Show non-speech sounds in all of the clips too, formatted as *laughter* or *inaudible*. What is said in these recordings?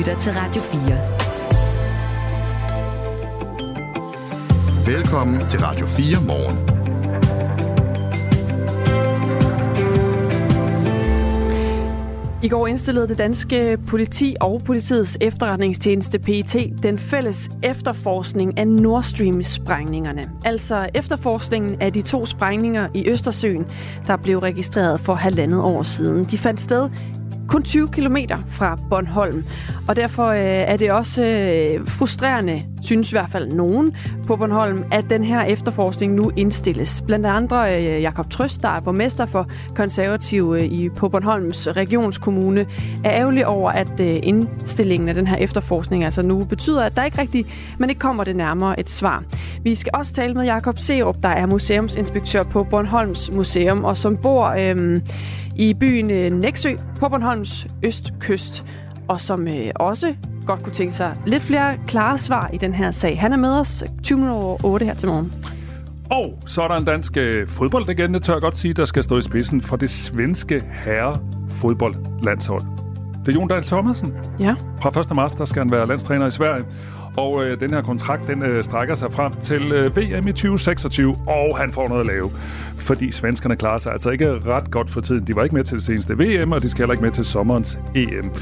lytter til Radio 4. Velkommen til Radio 4 morgen. I går indstillede det danske politi og politiets efterretningstjeneste PET den fælles efterforskning af Nord Stream-sprængningerne. Altså efterforskningen af de to sprængninger i Østersøen, der blev registreret for halvandet år siden. De fandt sted kun 20 km fra Bornholm. Og derfor øh, er det også øh, frustrerende, synes i hvert fald nogen på Bornholm, at den her efterforskning nu indstilles. Blandt andre øh, Jakob Trøst, der er borgmester for konservative øh, i, på Bornholms regionskommune, er ærgerlig over, at øh, indstillingen af den her efterforskning altså nu betyder, at der ikke rigtig, men ikke kommer det nærmere et svar. Vi skal også tale med Jakob Serup, der er museumsinspektør på Bornholms Museum, og som bor... Øh, i byen øh, Næksø på Bornholms østkyst, og som øh, også godt kunne tænke sig lidt flere klare svar i den her sag. Han er med os 20 over 8 her til morgen. Og så er der en dansk øh, fodboldlegende, tør jeg godt sige, der skal stå i spidsen for det svenske herre fodboldlandshold. Det er Jon Dahl Thomasen. Ja. Fra 1. marts, der skal han være landstræner i Sverige. Og øh, den her kontrakt, den øh, strækker sig frem til øh, VM i 2026, og han får noget at lave. Fordi svenskerne klarer sig altså ikke ret godt for tiden. De var ikke med til det seneste VM, og de skal heller ikke med til sommerens EM.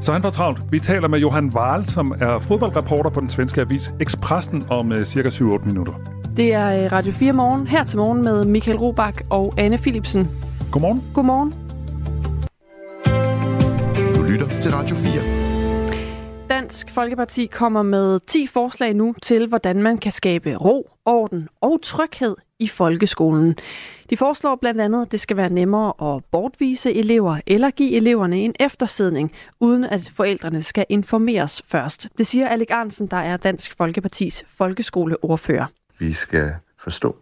Så han får travlt. Vi taler med Johan Wahl, som er fodboldreporter på den svenske avis Expressen om øh, cirka 7-8 minutter. Det er øh, Radio 4 morgen, her til morgen med Michael Robach og Anne Philipsen. Godmorgen. Godmorgen. Du lytter til Radio 4. Dansk Folkeparti kommer med 10 forslag nu til, hvordan man kan skabe ro, orden og tryghed i folkeskolen. De foreslår blandt andet, at det skal være nemmere at bortvise elever eller give eleverne en eftersidning, uden at forældrene skal informeres først. Det siger Alec Arnsen, der er Dansk Folkepartis folkeskoleordfører. Vi skal forstå,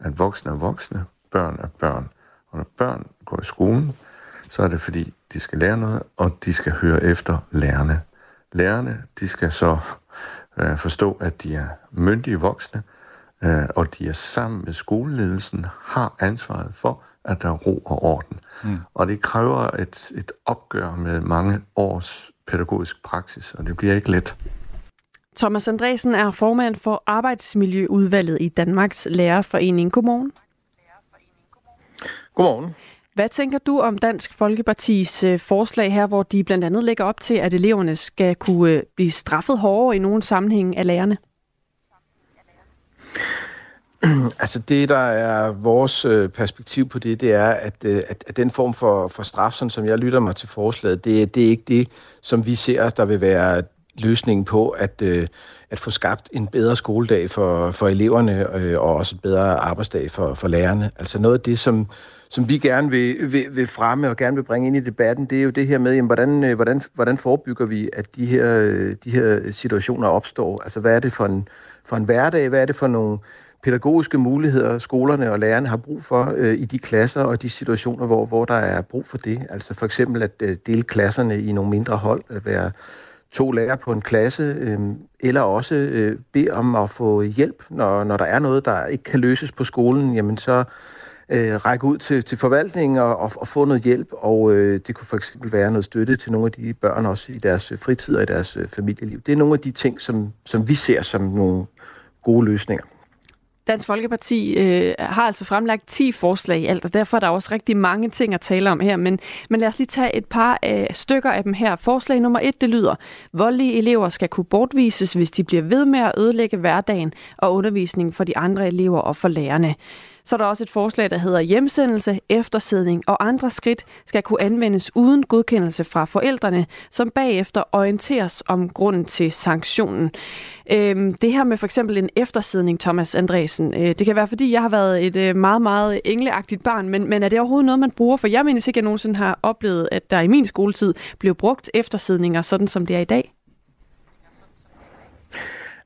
at voksne er voksne, børn er børn. Og når børn går i skolen, så er det fordi, de skal lære noget, og de skal høre efter lærerne. Lærerne, de skal så øh, forstå, at de er myndige voksne, øh, og de er sammen med skoleledelsen, har ansvaret for, at der er ro og orden. Mm. Og det kræver et, et opgør med mange års pædagogisk praksis, og det bliver ikke let. Thomas Andresen er formand for Arbejdsmiljøudvalget i Danmarks Lærerforening. Godmorgen. Godmorgen. Hvad tænker du om Dansk Folkepartis øh, forslag her, hvor de blandt andet lægger op til, at eleverne skal kunne øh, blive straffet hårdere i nogle sammenhæng af lærerne? *clears throat* Altså det, der er vores øh, perspektiv på det, det er, at, at, at den form for, for straf, sådan som jeg lytter mig til forslaget, det, det er ikke det, som vi ser, der vil være løsningen på at, at få skabt en bedre skoledag for, for eleverne og også et bedre arbejdsdag for, for lærerne. Altså noget af det, som, som vi gerne vil, vil, vil fremme og gerne vil bringe ind i debatten, det er jo det her med, jamen, hvordan, øh, hvordan, hvordan forebygger vi, at de her, øh, de her situationer opstår? Altså, hvad er det for en, for en hverdag? Hvad er det for nogle pædagogiske muligheder, skolerne og lærerne har brug for øh, i de klasser og de situationer, hvor, hvor der er brug for det? Altså for eksempel at øh, dele klasserne i nogle mindre hold, at være to lærere på en klasse, øh, eller også øh, bede om at få hjælp, når, når der er noget, der ikke kan løses på skolen, jamen så øh, række ud til, til forvaltningen og, og, og få noget hjælp, og øh, det kunne for eksempel være noget støtte til nogle af de børn også i deres øh, fritid og i deres øh, familieliv. Det er nogle af de ting, som, som vi ser som nogle gode løsninger. Dansk Folkeparti øh, har altså fremlagt 10 forslag i alt, og derfor er der også rigtig mange ting at tale om her. Men, men lad os lige tage et par øh, stykker af dem her. Forslag nummer et, det lyder, voldelige elever skal kunne bortvises, hvis de bliver ved med at ødelægge hverdagen og undervisningen for de andre elever og for lærerne. Så er der også et forslag, der hedder hjemsendelse, eftersidning og andre skridt skal kunne anvendes uden godkendelse fra forældrene, som bagefter orienteres om grunden til sanktionen. Øhm, det her med for eksempel en eftersidning, Thomas Andresen, øh, det kan være, fordi jeg har været et øh, meget, meget engleagtigt barn, men, men er det overhovedet noget, man bruger? For jeg mener ikke, at jeg nogensinde har oplevet, at der i min skoletid blev brugt eftersidninger, sådan som det er i dag.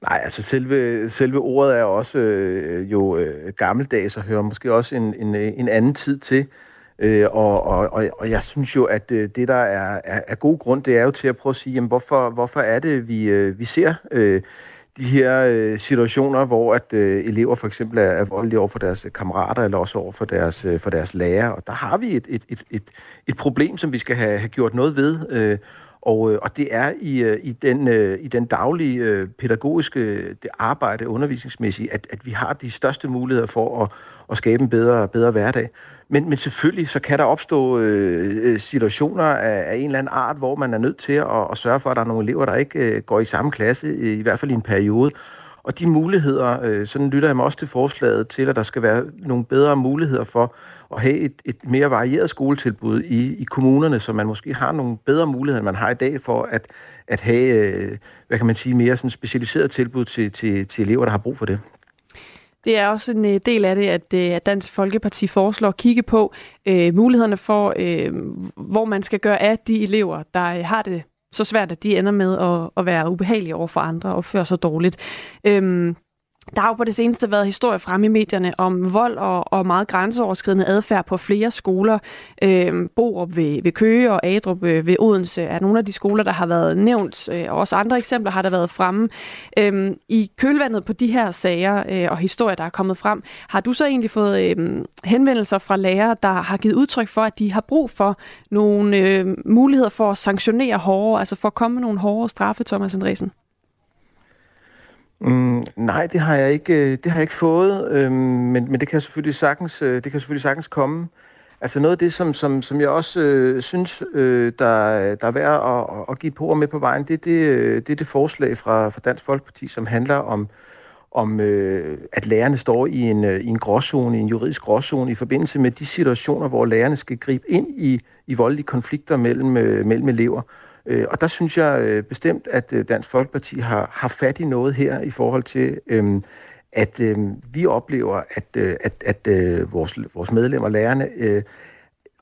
Nej, altså selve, selve ordet er også øh, jo øh, gammeldags og hører måske også en, en, øh, en anden tid til. Øh, og, og, og jeg synes jo, at øh, det, der er, er, er god grund, det er jo til at prøve at sige, jamen, hvorfor, hvorfor er det, vi, øh, vi ser øh, de her øh, situationer, hvor at øh, elever for eksempel er, er voldelige over for deres kammerater, eller også over for deres, øh, for deres lærer. Og der har vi et, et, et, et, et problem, som vi skal have, have gjort noget ved. Øh, og, øh, og det er i, øh, i, den, øh, i den daglige øh, pædagogiske øh, det arbejde undervisningsmæssigt, at, at vi har de største muligheder for at, at skabe en bedre, bedre hverdag. Men, men selvfølgelig så kan der opstå øh, øh, situationer af, af en eller anden art, hvor man er nødt til at, at sørge for, at der er nogle elever, der ikke øh, går i samme klasse, i hvert fald i en periode. Og de muligheder, øh, sådan lytter jeg mig også til forslaget til, at der skal være nogle bedre muligheder for at have et, et mere varieret skoletilbud i, i kommunerne, så man måske har nogle bedre muligheder, end man har i dag for at, at have, øh, hvad kan man sige, mere sådan specialiseret tilbud til, til, til elever, der har brug for det. Det er også en øh, del af det, at, øh, at Dansk Folkeparti foreslår at kigge på øh, mulighederne for, øh, hvor man skal gøre af de elever, der har det så svært, at de ender med at, at være ubehagelige over for andre og opføre sig dårligt. Øhm, der har jo på det seneste været historier frem i medierne om vold og, og meget grænseoverskridende adfærd på flere skoler. Øhm, Borup ved, ved Køge og Adrup øh, ved Odense er nogle af de skoler, der har været nævnt, øh, og også andre eksempler har der været fremme. Øhm, I kølvandet på de her sager øh, og historier, der er kommet frem, har du så egentlig fået øh, henvendelser fra lærere, der har givet udtryk for, at de har brug for nogle øh, muligheder for at sanktionere hårdere, altså for at komme med nogle hårdere straffe, Thomas Andresen? Mm, nej, det har jeg ikke, øh, det har jeg ikke fået, øhm, men, men det kan selvfølgelig sagtens, øh, det kan selvfølgelig sagtens komme. Altså noget af det, som, som, som jeg også øh, synes, øh, der, der er værd at, at give på med på vejen, det, det, øh, det er det forslag fra, fra Dansk Folkeparti, som handler om, om øh, at lærerne står i en, i en gråzone, i en juridisk gråzone, i forbindelse med de situationer, hvor lærerne skal gribe ind i, i voldelige konflikter mellem, mellem elever. Øh, og der synes jeg øh, bestemt, at øh, Dansk Folkeparti har, har fat i noget her i forhold til, øh, at øh, vi oplever, at, øh, at, at øh, vores, vores medlemmer, lærerne, øh,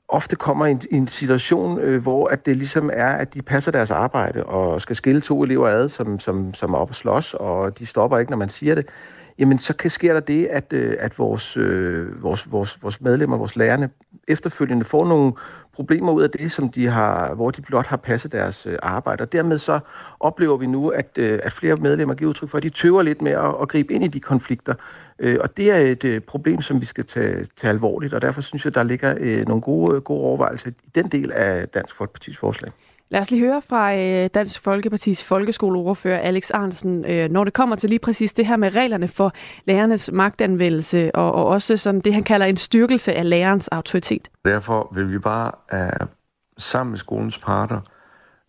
ofte kommer i en, i en situation, øh, hvor at det ligesom er, at de passer deres arbejde og skal skille to elever ad, som, som, som er op og slås, og de stopper ikke, når man siger det. Jamen, så kan, sker der det, at, øh, at vores, øh, vores, vores, vores medlemmer, vores lærerne, efterfølgende får nogle problemer ud af det, som de har, hvor de blot har passet deres øh, arbejde. Og dermed så oplever vi nu, at, øh, at flere medlemmer giver udtryk for, at de tøver lidt med at, at gribe ind i de konflikter. Øh, og det er et øh, problem, som vi skal tage, tage alvorligt, og derfor synes jeg, der ligger øh, nogle gode, gode overvejelser i den del af Dansk Folkepartis forslag. Lad os lige høre fra øh, Dansk Folkepartis folkeskoleordfører Alex Arnsen, øh, når det kommer til lige præcis det her med reglerne for lærernes magtanvendelse, og, og også sådan det, han kalder en styrkelse af lærerens autoritet. Derfor vil vi bare uh, sammen med skolens parter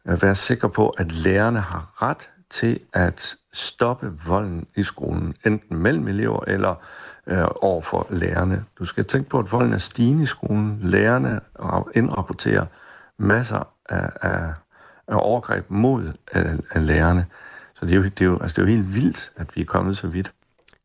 øh, være sikre på, at lærerne har ret til at stoppe volden i skolen, enten mellem elever eller øh, uh, over for lærerne. Du skal tænke på, at volden er stigende i skolen. Lærerne indrapporterer masser af, af, af overgreb mod af, af lærerne. Så det er, jo, det, er jo, altså det er jo helt vildt, at vi er kommet så vidt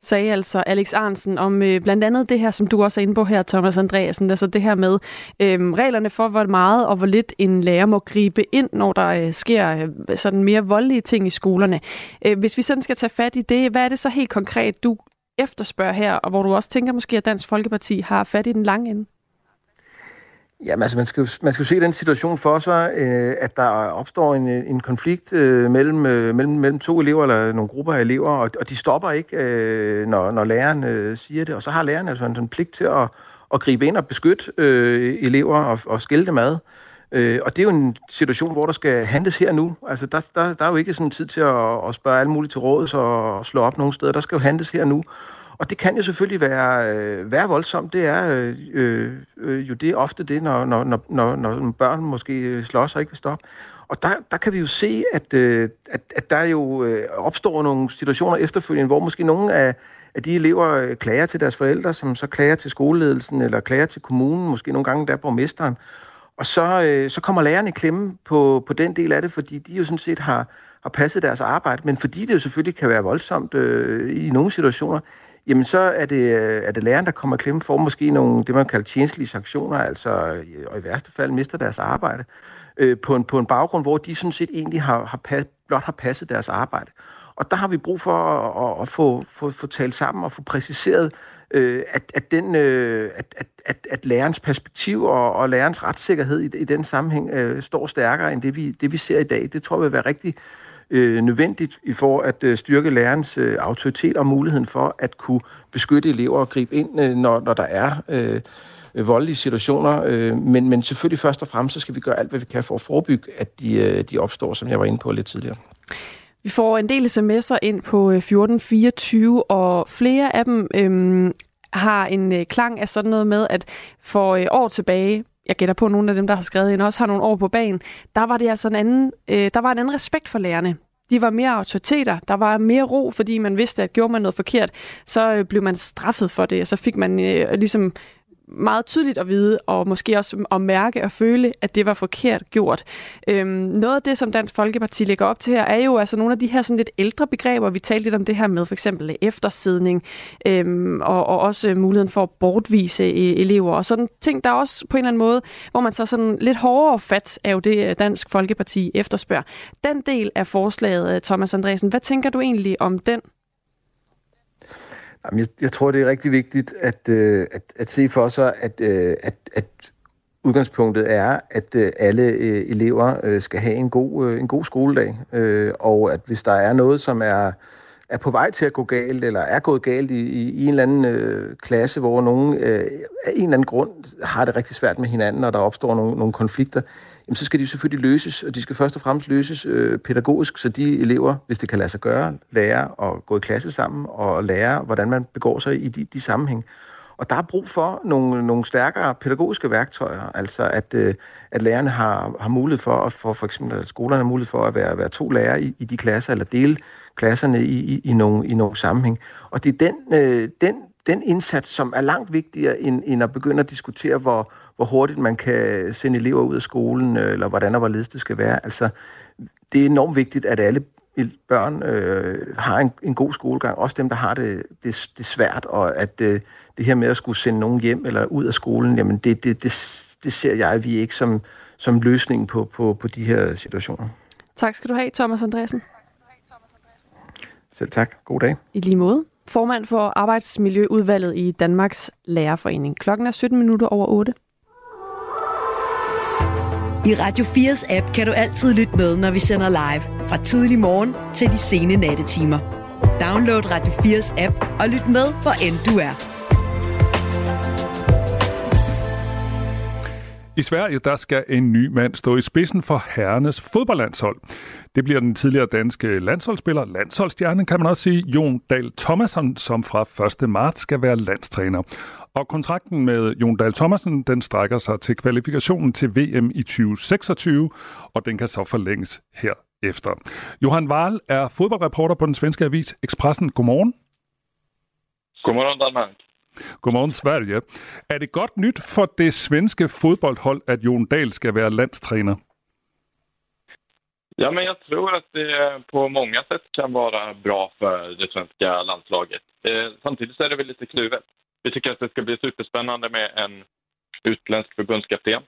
sagde altså Alex Arnsen om øh, blandt andet det her, som du også er inde på her, Thomas Andreasen, altså det her med øh, reglerne for, hvor meget og hvor lidt en lærer må gribe ind, når der øh, sker øh, sådan mere voldelige ting i skolerne. Øh, hvis vi sådan skal tage fat i det, hvad er det så helt konkret, du efterspørger her, og hvor du også tænker måske, at Dansk Folkeparti har fat i den lange ende? Jamen altså, man skal, man skal se den situation for sig, øh, at der opstår en, øh, en konflikt øh, mellem, øh, mellem, mellem to elever eller nogle grupper af elever, og, og de stopper ikke, øh, når, når læreren øh, siger det. Og så har læreren altså en, en pligt til at, at gribe ind og beskytte øh, elever og, og skille dem ad. Øh, og det er jo en situation, hvor der skal handles her nu. Altså, der, der, der er jo ikke sådan tid til at, at spørge alle mulige til råds og slå op nogle steder. Der skal jo handles her nu. Og det kan jo selvfølgelig være, øh, være voldsomt. Det er øh, øh, øh jo det ofte det, når, når, når, når, børn måske øh, slås og ikke vil stoppe. Og der, der kan vi jo se, at, øh, at, at der jo øh, opstår nogle situationer efterfølgende, hvor måske nogle af, af de elever øh, klager til deres forældre, som så klager til skoleledelsen eller klager til kommunen, måske nogle gange der borgmesteren. Og så, øh, så kommer lærerne i klemme på, på den del af det, fordi de jo sådan set har, har passet deres arbejde, men fordi det jo selvfølgelig kan være voldsomt øh, i nogle situationer, jamen så er det, øh, er det læreren, der kommer klemme for måske nogle, det man kalder tjenestlige sanktioner, altså øh, og i værste fald mister deres arbejde, øh, på, en, på en baggrund, hvor de sådan set egentlig har, har pas, blot har passet deres arbejde. Og der har vi brug for at, at, at få, få, få talt sammen og få præciseret, øh, at, at, den, øh, at, at, at, at lærerens perspektiv og, og lærerens retssikkerhed i, i den sammenhæng øh, står stærkere end det vi, det, vi ser i dag. Det tror jeg vil være rigtig øh, nødvendigt i for at øh, styrke lærerens øh, autoritet og muligheden for at kunne beskytte elever og gribe ind, øh, når, når der er øh, voldelige situationer. Øh, men, men selvfølgelig først og fremmest, så skal vi gøre alt, hvad vi kan for at forebygge, at de, øh, de opstår, som jeg var inde på lidt tidligere. Vi får en del sms'er ind på øh, 1424, og flere af dem øhm, har en øh, klang af sådan noget med, at for øh, år tilbage, jeg gætter på, at nogle af dem, der har skrevet ind, også har nogle år på banen, der var det altså en anden, øh, der var en anden respekt for lærerne. De var mere autoriteter. Der var mere ro, fordi man vidste, at gjorde man noget forkert, så øh, blev man straffet for det, og så fik man øh, ligesom meget tydeligt at vide, og måske også at mærke og føle, at det var forkert gjort. Øhm, noget af det, som Dansk Folkeparti lægger op til her, er jo altså nogle af de her sådan lidt ældre begreber. Vi talte lidt om det her med for eksempel eftersidning, øhm, og, og også muligheden for at bortvise e-, elever, og sådan ting, der også på en eller anden måde, hvor man så sådan lidt hårdere fat er jo det, Dansk Folkeparti efterspørger. Den del af forslaget, Thomas Andresen, hvad tænker du egentlig om den? Jamen, jeg, jeg tror, det er rigtig vigtigt at, øh, at, at se for sig, at, øh, at, at udgangspunktet er, at øh, alle øh, elever øh, skal have en god, øh, en god skoledag, øh, og at hvis der er noget, som er er på vej til at gå galt, eller er gået galt i, i, i en eller anden øh, klasse, hvor nogen øh, af en eller anden grund har det rigtig svært med hinanden, og der opstår nogle, nogle konflikter, jamen, så skal de selvfølgelig løses, og de skal først og fremmest løses øh, pædagogisk, så de elever, hvis det kan lade sig gøre, lærer at gå i klasse sammen, og lære, hvordan man begår sig i de, de sammenhæng. Og der er brug for nogle, nogle stærkere pædagogiske værktøjer, altså at, øh, at lærerne har, har mulighed for, at for, for eksempel at skolerne har mulighed for at være, være to lærere i, i de klasser, eller dele klasserne i, i, i, nogle, i nogle sammenhæng. Og det er den, øh, den, den indsats, som er langt vigtigere, end, end at begynde at diskutere, hvor, hvor hurtigt man kan sende elever ud af skolen, øh, eller hvordan og hvorledes det skal være. Altså, det er enormt vigtigt, at alle børn øh, har en, en god skolegang, også dem, der har det, det, det svært, og at øh, det her med at skulle sende nogen hjem eller ud af skolen, jamen det, det, det, det ser jeg vi ikke som, som løsningen på, på, på de her situationer. Tak skal du have, Thomas Andresen. Selv tak. God dag. I lige måde. Formand for Arbejdsmiljøudvalget i Danmarks Lærerforening. Klokken er 17 minutter over 8. I Radio 4's app kan du altid lytte med, når vi sender live. Fra tidlig morgen til de sene nattetimer. Download Radio 4's app og lyt med, hvor end du er. I Sverige der skal en ny mand stå i spidsen for herrenes fodboldlandshold. Det bliver den tidligere danske landsholdsspiller, landsholdsstjernen kan man også sige, Jon Dahl Thomasson, som fra 1. marts skal være landstræner. Og kontrakten med Jon Dahl Thomasen, den strækker sig til kvalifikationen til VM i 2026, og den kan så forlænges her efter. Johan Wahl er fodboldreporter på den svenske avis Expressen. Godmorgen. Godmorgen, Danmark. Godmorgen, Sverige. Er det godt nyt for det svenske fodboldhold, at Jon Dahl ska vara landstræner? Ja, men jag tror att det på många sätt kan vara bra för det svenska landslaget. Eh, samtidigt så är det väl lite kluvet. Vi tycker att det ska bli superspännande med en utländsk förbundskapten.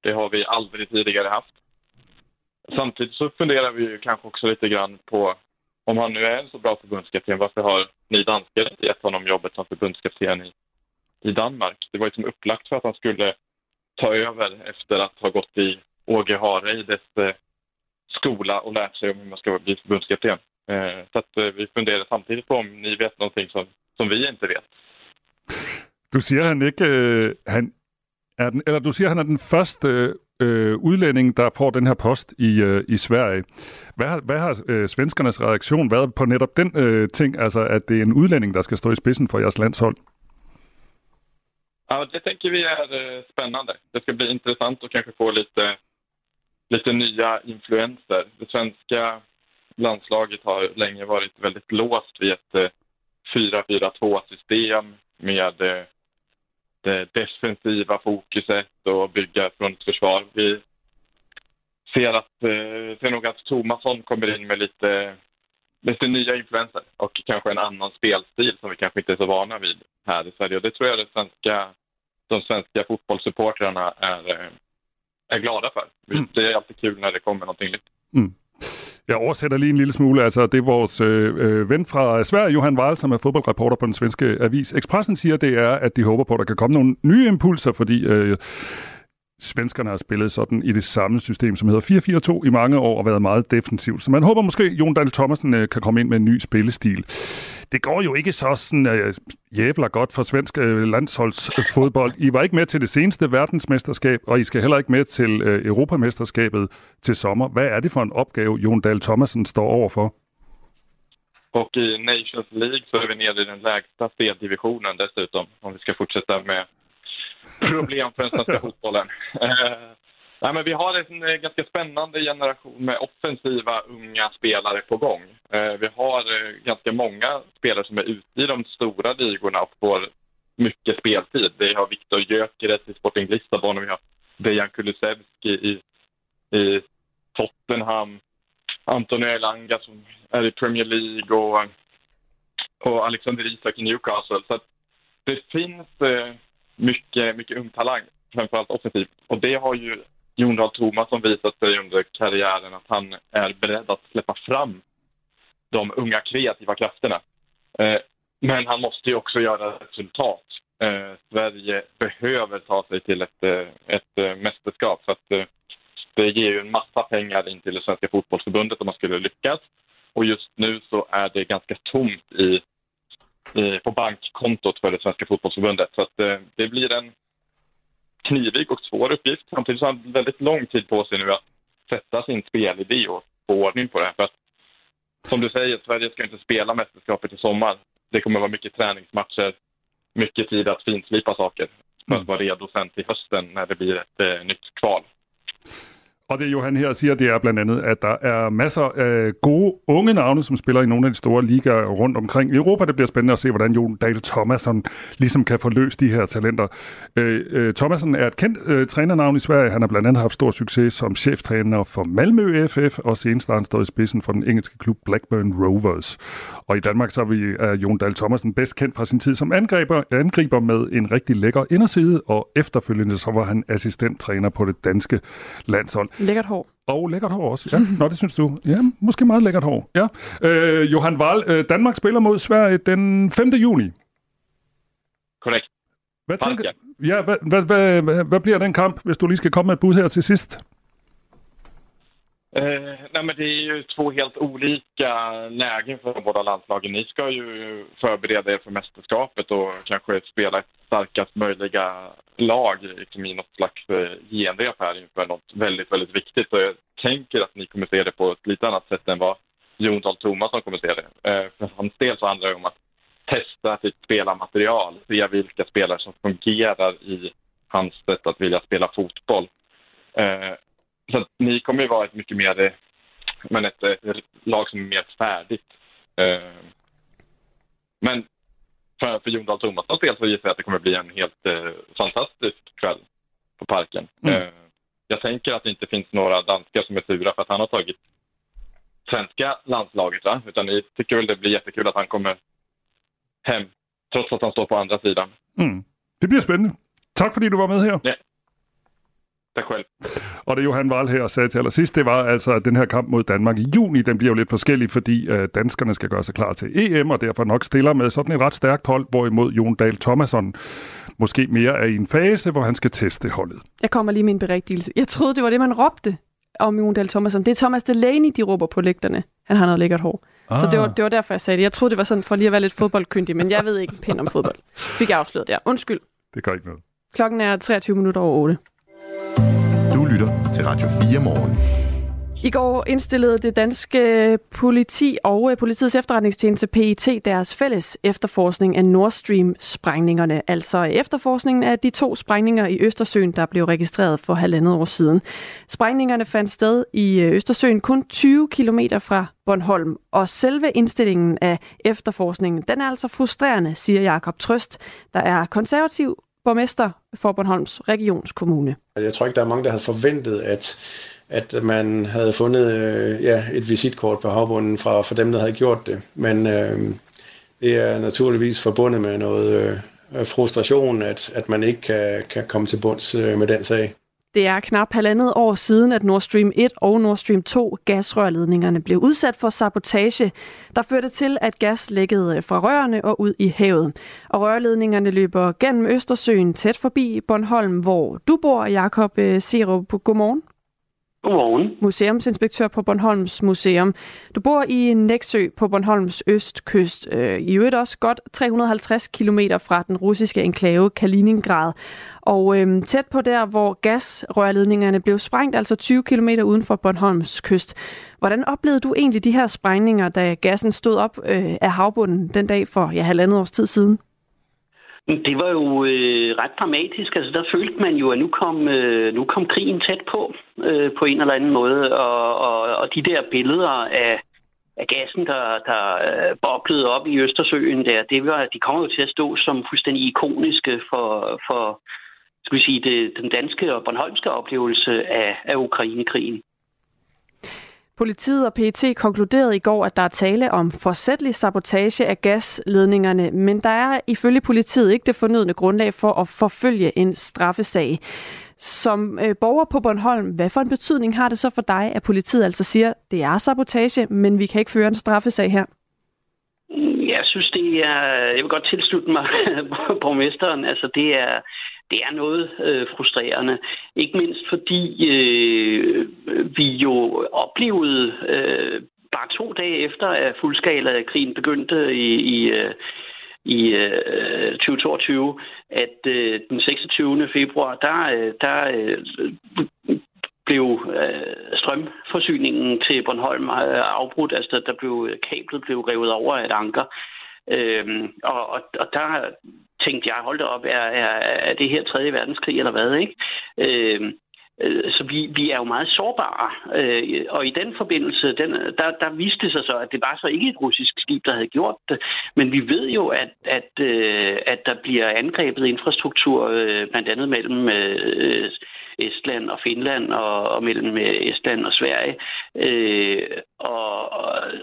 Det har vi aldrig tidigare haft. Samtidigt så funderar vi ju kanske också lite grann på om han nu är en så bra förbundskapten, varför har ni danskar inte gett honom jobbet som förbundskapten i, i Danmark? Det var ju som upplagt för att han skulle ta över efter att ha gått i Åge Hareides eh, skola och lärt sig om hur man ska bli förbundskapten. Eh, så att eh, vi funderar samtidigt på om ni vet någonting som, som vi inte vet. Du siger, han ikke øh, han er den, eller du siger, han er den første øh, øh, udlænding, der får den her post i, øh, i Sverige. Hvad har, hvad har øh, svenskernes reaktion været på netop den øh, ting, altså at det er en udlænding, der skal stå i spidsen for jeres landshold? Ja, det tänker vi øh, är eh, spännande. Det ska bli intressant att kanske få lite, øh, lite nya influenser. Det svenska landslaget har länge varit väldigt låst vid ett eh, 4-4-2-system med eh, det defensiva fokuset och bygga ett frontförsvar. Vi ser, att, eh, ser nog att Tomasson kommer in med lite, lite nya influenser och kanske en annan spelstil som vi kanske inte är så vana vid här i Sverige. Och det tror jag det svenska, de svenska fotbollssupportrarna är, eh, är glada för. Mm. Det är alltid kul när det kommer någonting nytt. Mm. Jeg oversætter lige en lille smule. Altså, det er vores øh, øh, ven fra Sverige, Johan Wahl, som er fodboldreporter på den svenske avis. Expressen siger, det er, at de håber på, at der kan komme nogle nye impulser, fordi øh, Svenskerne har spillet sådan i det samme system, som hedder 4-4-2 i mange år og været meget defensivt. Så man håber måske, at Jon Dahl Thomasen øh, kan komme ind med en ny spillestil. Det går jo ikke så sådan øh, jævler godt for svensk øh, landsholdsfodbold. I var ikke med til det seneste verdensmesterskab, og I skal heller ikke med til øh, Europamesterskabet til sommer. Hvad er det for en opgave, Jon Dahl Thomasen står overfor? Och i Nations League så är vi nere i den lägsta speldivisionen dessutom, om vi ska fortsätta med problem för den svenska fotbollen. Eh, nej, men vi har en eh, ganska spännande generation med offensiva unga spelare på gång. Eh, vi har eh, ganska många spelare som är ute i de stora ligorna och får mycket speltid. Vi har Viktor Gyökeres i Sporting Lissabon och vi har Dejan Kulusevski i, i Tottenham. Antonio Elanga som är i Premier League och, och Alexander Isak i Newcastle. Så det finns eh, mycket, mycket ung talang, framförallt offensivt. Och det har ju Jon Dahl Tomasson visat sig under karriären att han är beredd att släppa fram de unga kreativa krafterna. Eh, men han måste ju också göra resultat. Eh, Sverige behöver ta sig till ett, eh, ett eh, mästerskap. Så att, eh, det ger ju en massa pengar in till det svenska fotbollsförbundet om man skulle lyckas. Och just nu så är det ganska tomt i, på bankkontot för det svenska fotbollsförbundet. Så att, eh, det blir en knivig och svår uppgift. Samtidigt har han väldigt lång tid på sig nu att sätta sin spelidé och få ordning på det. För att, som du säger, Sverige ska inte spela mästerskapet i sommar. Det kommer vara mycket träningsmatcher, mycket tid att finslipa saker för att vara redo sen till hösten när det blir ett eh, nytt kval. Og det Johan her siger, det er blandt andet, at der er masser af gode unge navne, som spiller i nogle af de store ligaer rundt omkring i Europa. Det bliver spændende at se, hvordan Jon Dahl Thomasson ligesom kan få løst de her talenter. Øh, øh, Thomasson er et kendt øh, trænernavn i Sverige. Han har blandt andet haft stor succes som cheftræner for Malmø FF, og senest har han stået i spidsen for den engelske klub Blackburn Rovers. Og i Danmark så er, vi, er Jon Dahl Thomasen bedst kendt fra sin tid som angriber, angriber med en rigtig lækker inderside, og efterfølgende så var han assistenttræner på det danske landshold. Lækkert hår. Og lækkert hår også, ja. Nå, det synes du. Ja, måske meget lækkert hår. Ja. Øh, Johan Wahl, øh, Danmark spiller mod Sverige den 5. juni. Korrekt. Hvad, tænker, ja, hvad, hvad, hvad, hvad, hvad bliver den kamp, hvis du lige skal komme med et bud her til sidst? Eh, nej men det är ju två helt olika lägen för de båda landslagen. Ni ska ju förbereda er för mästerskapet och kanske spela ett starkast möjliga lag liksom i något slags eh, genrep här inför något väldigt, väldigt viktigt. Och jag tänker att ni kommer se det på ett lite annat sätt än vad Jon Dahl Tomasson kommer se det. Eh, för hans del så handlar det om att testa sitt spelarmaterial, se vilka spelare som fungerar i hans sätt att vilja spela fotboll. Eh, så att ni kommer ju vara ett mycket mer, eh, men ett, ett lag som är mer färdigt. Eh, men för, för Jon Dahl Tomassons del så gissar jag att det kommer bli en helt eh, fantastisk kväll på Parken. Mm. Eh, jag tänker att det inte finns några danskar som är sura för att han har tagit svenska landslaget, va? utan ni tycker väl det blir jättekul att han kommer hem, trots att han står på andra sidan. Mm. Det bliver spændende. Tak fordi du var med her. Ja. Tak selv. Og det Johan Wahl her sagde til allersidst, det var altså, at den her kamp mod Danmark i juni, den bliver jo lidt forskellig, fordi øh, danskerne skal gøre sig klar til EM, og derfor nok stiller med sådan et ret stærkt hold, hvorimod Jon Dahl Thomasson måske mere er i en fase, hvor han skal teste holdet. Jeg kommer lige med en berigtigelse. Jeg troede, det var det, man råbte om Jon Dahl Thomasson. Det er Thomas Delaney, de råber på lægterne. Han har noget lækkert hår. Ah. Så det var, det var derfor, jeg sagde det. Jeg troede, det var sådan for lige at være lidt fodboldkyndig, men jeg ved ikke en pind om fodbold. Fik jeg afsløret der. Undskyld. Det gør ikke noget. Klokken er 23 minutter over 8. Lytter til Radio 4 morgen. I går indstillede det danske politi og øh, politiets efterretningstjeneste PET deres fælles efterforskning af Nord Stream-sprængningerne, altså efterforskningen af de to sprængninger i Østersøen, der blev registreret for halvandet år siden. Sprængningerne fandt sted i øh, Østersøen kun 20 km fra Bornholm, og selve indstillingen af efterforskningen, den er altså frustrerende, siger Jakob Trøst, der er konservativ borgmester for Bornholms regionskommune. Altså, jeg tror ikke, der er mange, der havde forventet, at, at man havde fundet øh, ja, et visitkort på havbunden fra, for dem, der havde gjort det. Men øh, det er naturligvis forbundet med noget øh, frustration, at, at man ikke kan, kan komme til bunds øh, med den sag. Det er knap halvandet år siden, at Nord Stream 1 og Nord Stream 2 gasrørledningerne blev udsat for sabotage, der førte til, at gas lækkede fra rørene og ud i havet. Og rørledningerne løber gennem Østersøen tæt forbi Bornholm, hvor du bor, Jakob øh, Serup. Godmorgen. Godmorgen. Museumsinspektør på Bornholms Museum. Du bor i Næksø på Bornholms østkyst. Øh, I øvrigt også godt 350 km fra den russiske enklave Kaliningrad. Og øhm, tæt på der, hvor gasrørledningerne blev sprængt, altså 20 km uden for Bornholms kyst. Hvordan oplevede du egentlig de her sprængninger, da gassen stod op øh, af havbunden den dag for ja, halvandet års tid siden? Det var jo øh, ret dramatisk. Altså, der følte man jo, at nu kom, øh, nu kom krigen tæt på, øh, på en eller anden måde. Og, og, og de der billeder af, af gassen, der, der øh, boblede op i Østersøen der, det var, de kommer jo til at stå som fuldstændig ikoniske for, for skal vi sige, det, den danske og bornholmske oplevelse af, af Ukrainekrigen. Politiet og PET konkluderede i går, at der er tale om forsætlig sabotage af gasledningerne, men der er ifølge politiet ikke det fornødne grundlag for at forfølge en straffesag. Som øh, borger på Bornholm, hvad for en betydning har det så for dig, at politiet altså siger, det er sabotage, men vi kan ikke føre en straffesag her? Jeg synes, det er... Jeg vil godt tilslutte mig *laughs* borgmesteren. Altså, det er det er noget øh, frustrerende. Ikke mindst fordi øh, vi jo oplevede øh, bare to dage efter, at fuldskala-krigen begyndte i, i, øh, i øh, 2022, at øh, den 26. februar, der, øh, der øh, blev øh, strømforsyningen til Bornholm øh, afbrudt. Altså, der blev øh, kablet blev revet over af et anker. Øhm, og, og, og der tænkte jeg, hold da op, er, er, er det her 3. verdenskrig eller hvad, ikke? Øhm, øh, så vi, vi er jo meget sårbare, øh, og i den forbindelse, den, der, der viste det sig så, at det var så ikke et russisk skib, der havde gjort det, men vi ved jo, at, at, øh, at der bliver angrebet infrastruktur, øh, blandt andet mellem øh, Estland og Finland og, og mellem øh, Estland og Sverige. Øh, og,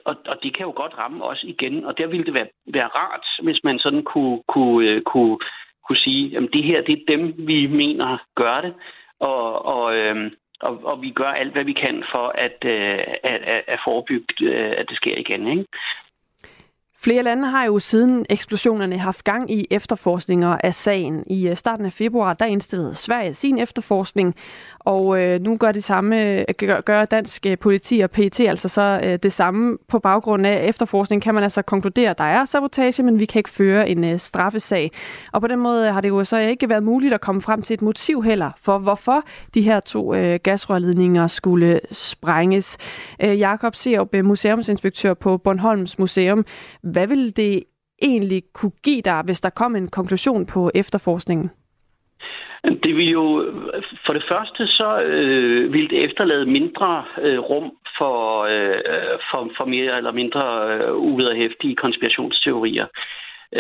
og, og det kan jo godt ramme os igen, og der ville det være, være rart, hvis man sådan kunne, kunne, øh, kunne, kunne sige, at det her det er dem, vi mener gør det, og, og, øh, og, og vi gør alt, hvad vi kan for at, øh, at, at, at forebygge, øh, at det sker igen. Ikke? Flere lande har jo siden eksplosionerne haft gang i efterforskninger af sagen. I øh, starten af februar, der indstillede Sverige sin efterforskning, og øh, nu gør det samme, øh, gør, gør dansk øh, politi og PET altså så øh, det samme på baggrund af efterforskning. Kan man altså konkludere, at der er sabotage, men vi kan ikke føre en øh, straffesag. Og på den måde øh, har det jo så ikke været muligt at komme frem til et motiv heller for, hvorfor de her to øh, gasrørledninger skulle sprænges. Øh, Jakob Serup, øh, museumsinspektør på Bornholms Museum. Hvad vil det egentlig kunne give dig, hvis der kom en konklusion på efterforskningen? Det vil jo, for det første så øh, vil det efterlade mindre øh, rum for, øh, for, for mere eller mindre øh, uvederhæftige konspirationsteorier.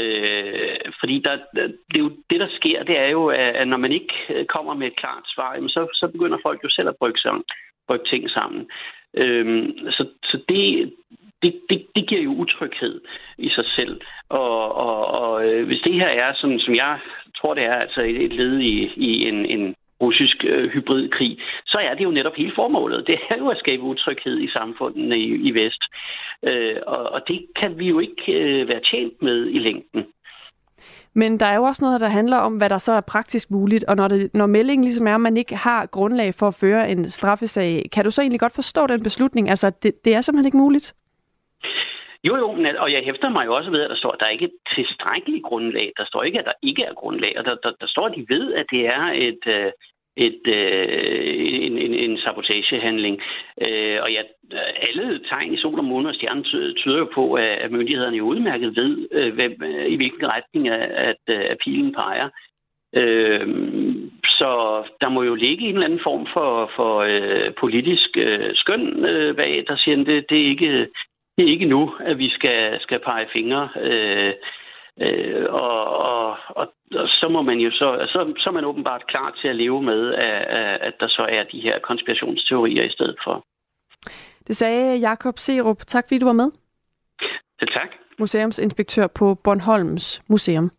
Øh, fordi der, det, er jo, det, der sker, det er jo, at når man ikke øh, kommer med et klart svar, så, så begynder folk jo selv at brygge, sammen, brygge ting sammen. Øh, så, så det, det, det, det giver jo utryghed i sig selv. Og, og, og øh, hvis det her er, som, som jeg tror, det er altså et, led i, i en, en russisk øh, hybridkrig, så er det jo netop hele formålet. Det er jo at skabe utryghed i samfundene i, i Vest. Øh, og, og det kan vi jo ikke øh, være tjent med i længden. Men der er jo også noget, der handler om, hvad der så er praktisk muligt, og når, det, når meldingen ligesom er, at man ikke har grundlag for at føre en straffesag, kan du så egentlig godt forstå den beslutning? Altså, det, det er simpelthen ikke muligt? Jo, jo, og jeg hæfter mig jo også ved, at der står, at der ikke er et tilstrækkeligt grundlag. Der står ikke, at der ikke er grundlag, og der, der, der står, at de ved, at det er et, øh, et, øh, en, en, en sabotagehandling. Øh, og ja, alle tegn i sol og måne og stjerne tyder jo på, at myndighederne jo udmærket ved, øh, hvem, i hvilken retning at, øh, at pilen peger. Øh, så der må jo ligge en eller anden form for, for øh, politisk øh, skøn øh, bag, der siger, at det, det, er ikke, det er ikke nu, at vi skal, skal pege fingre. Øh, øh, og, og, og, og så må man jo så, så, så er man åbenbart klar til at leve med, at, at der så er de her konspirationsteorier i stedet for. Det sagde Jakob Serup. Tak fordi du var med. Selv tak. Museumsinspektør på Bornholms Museum.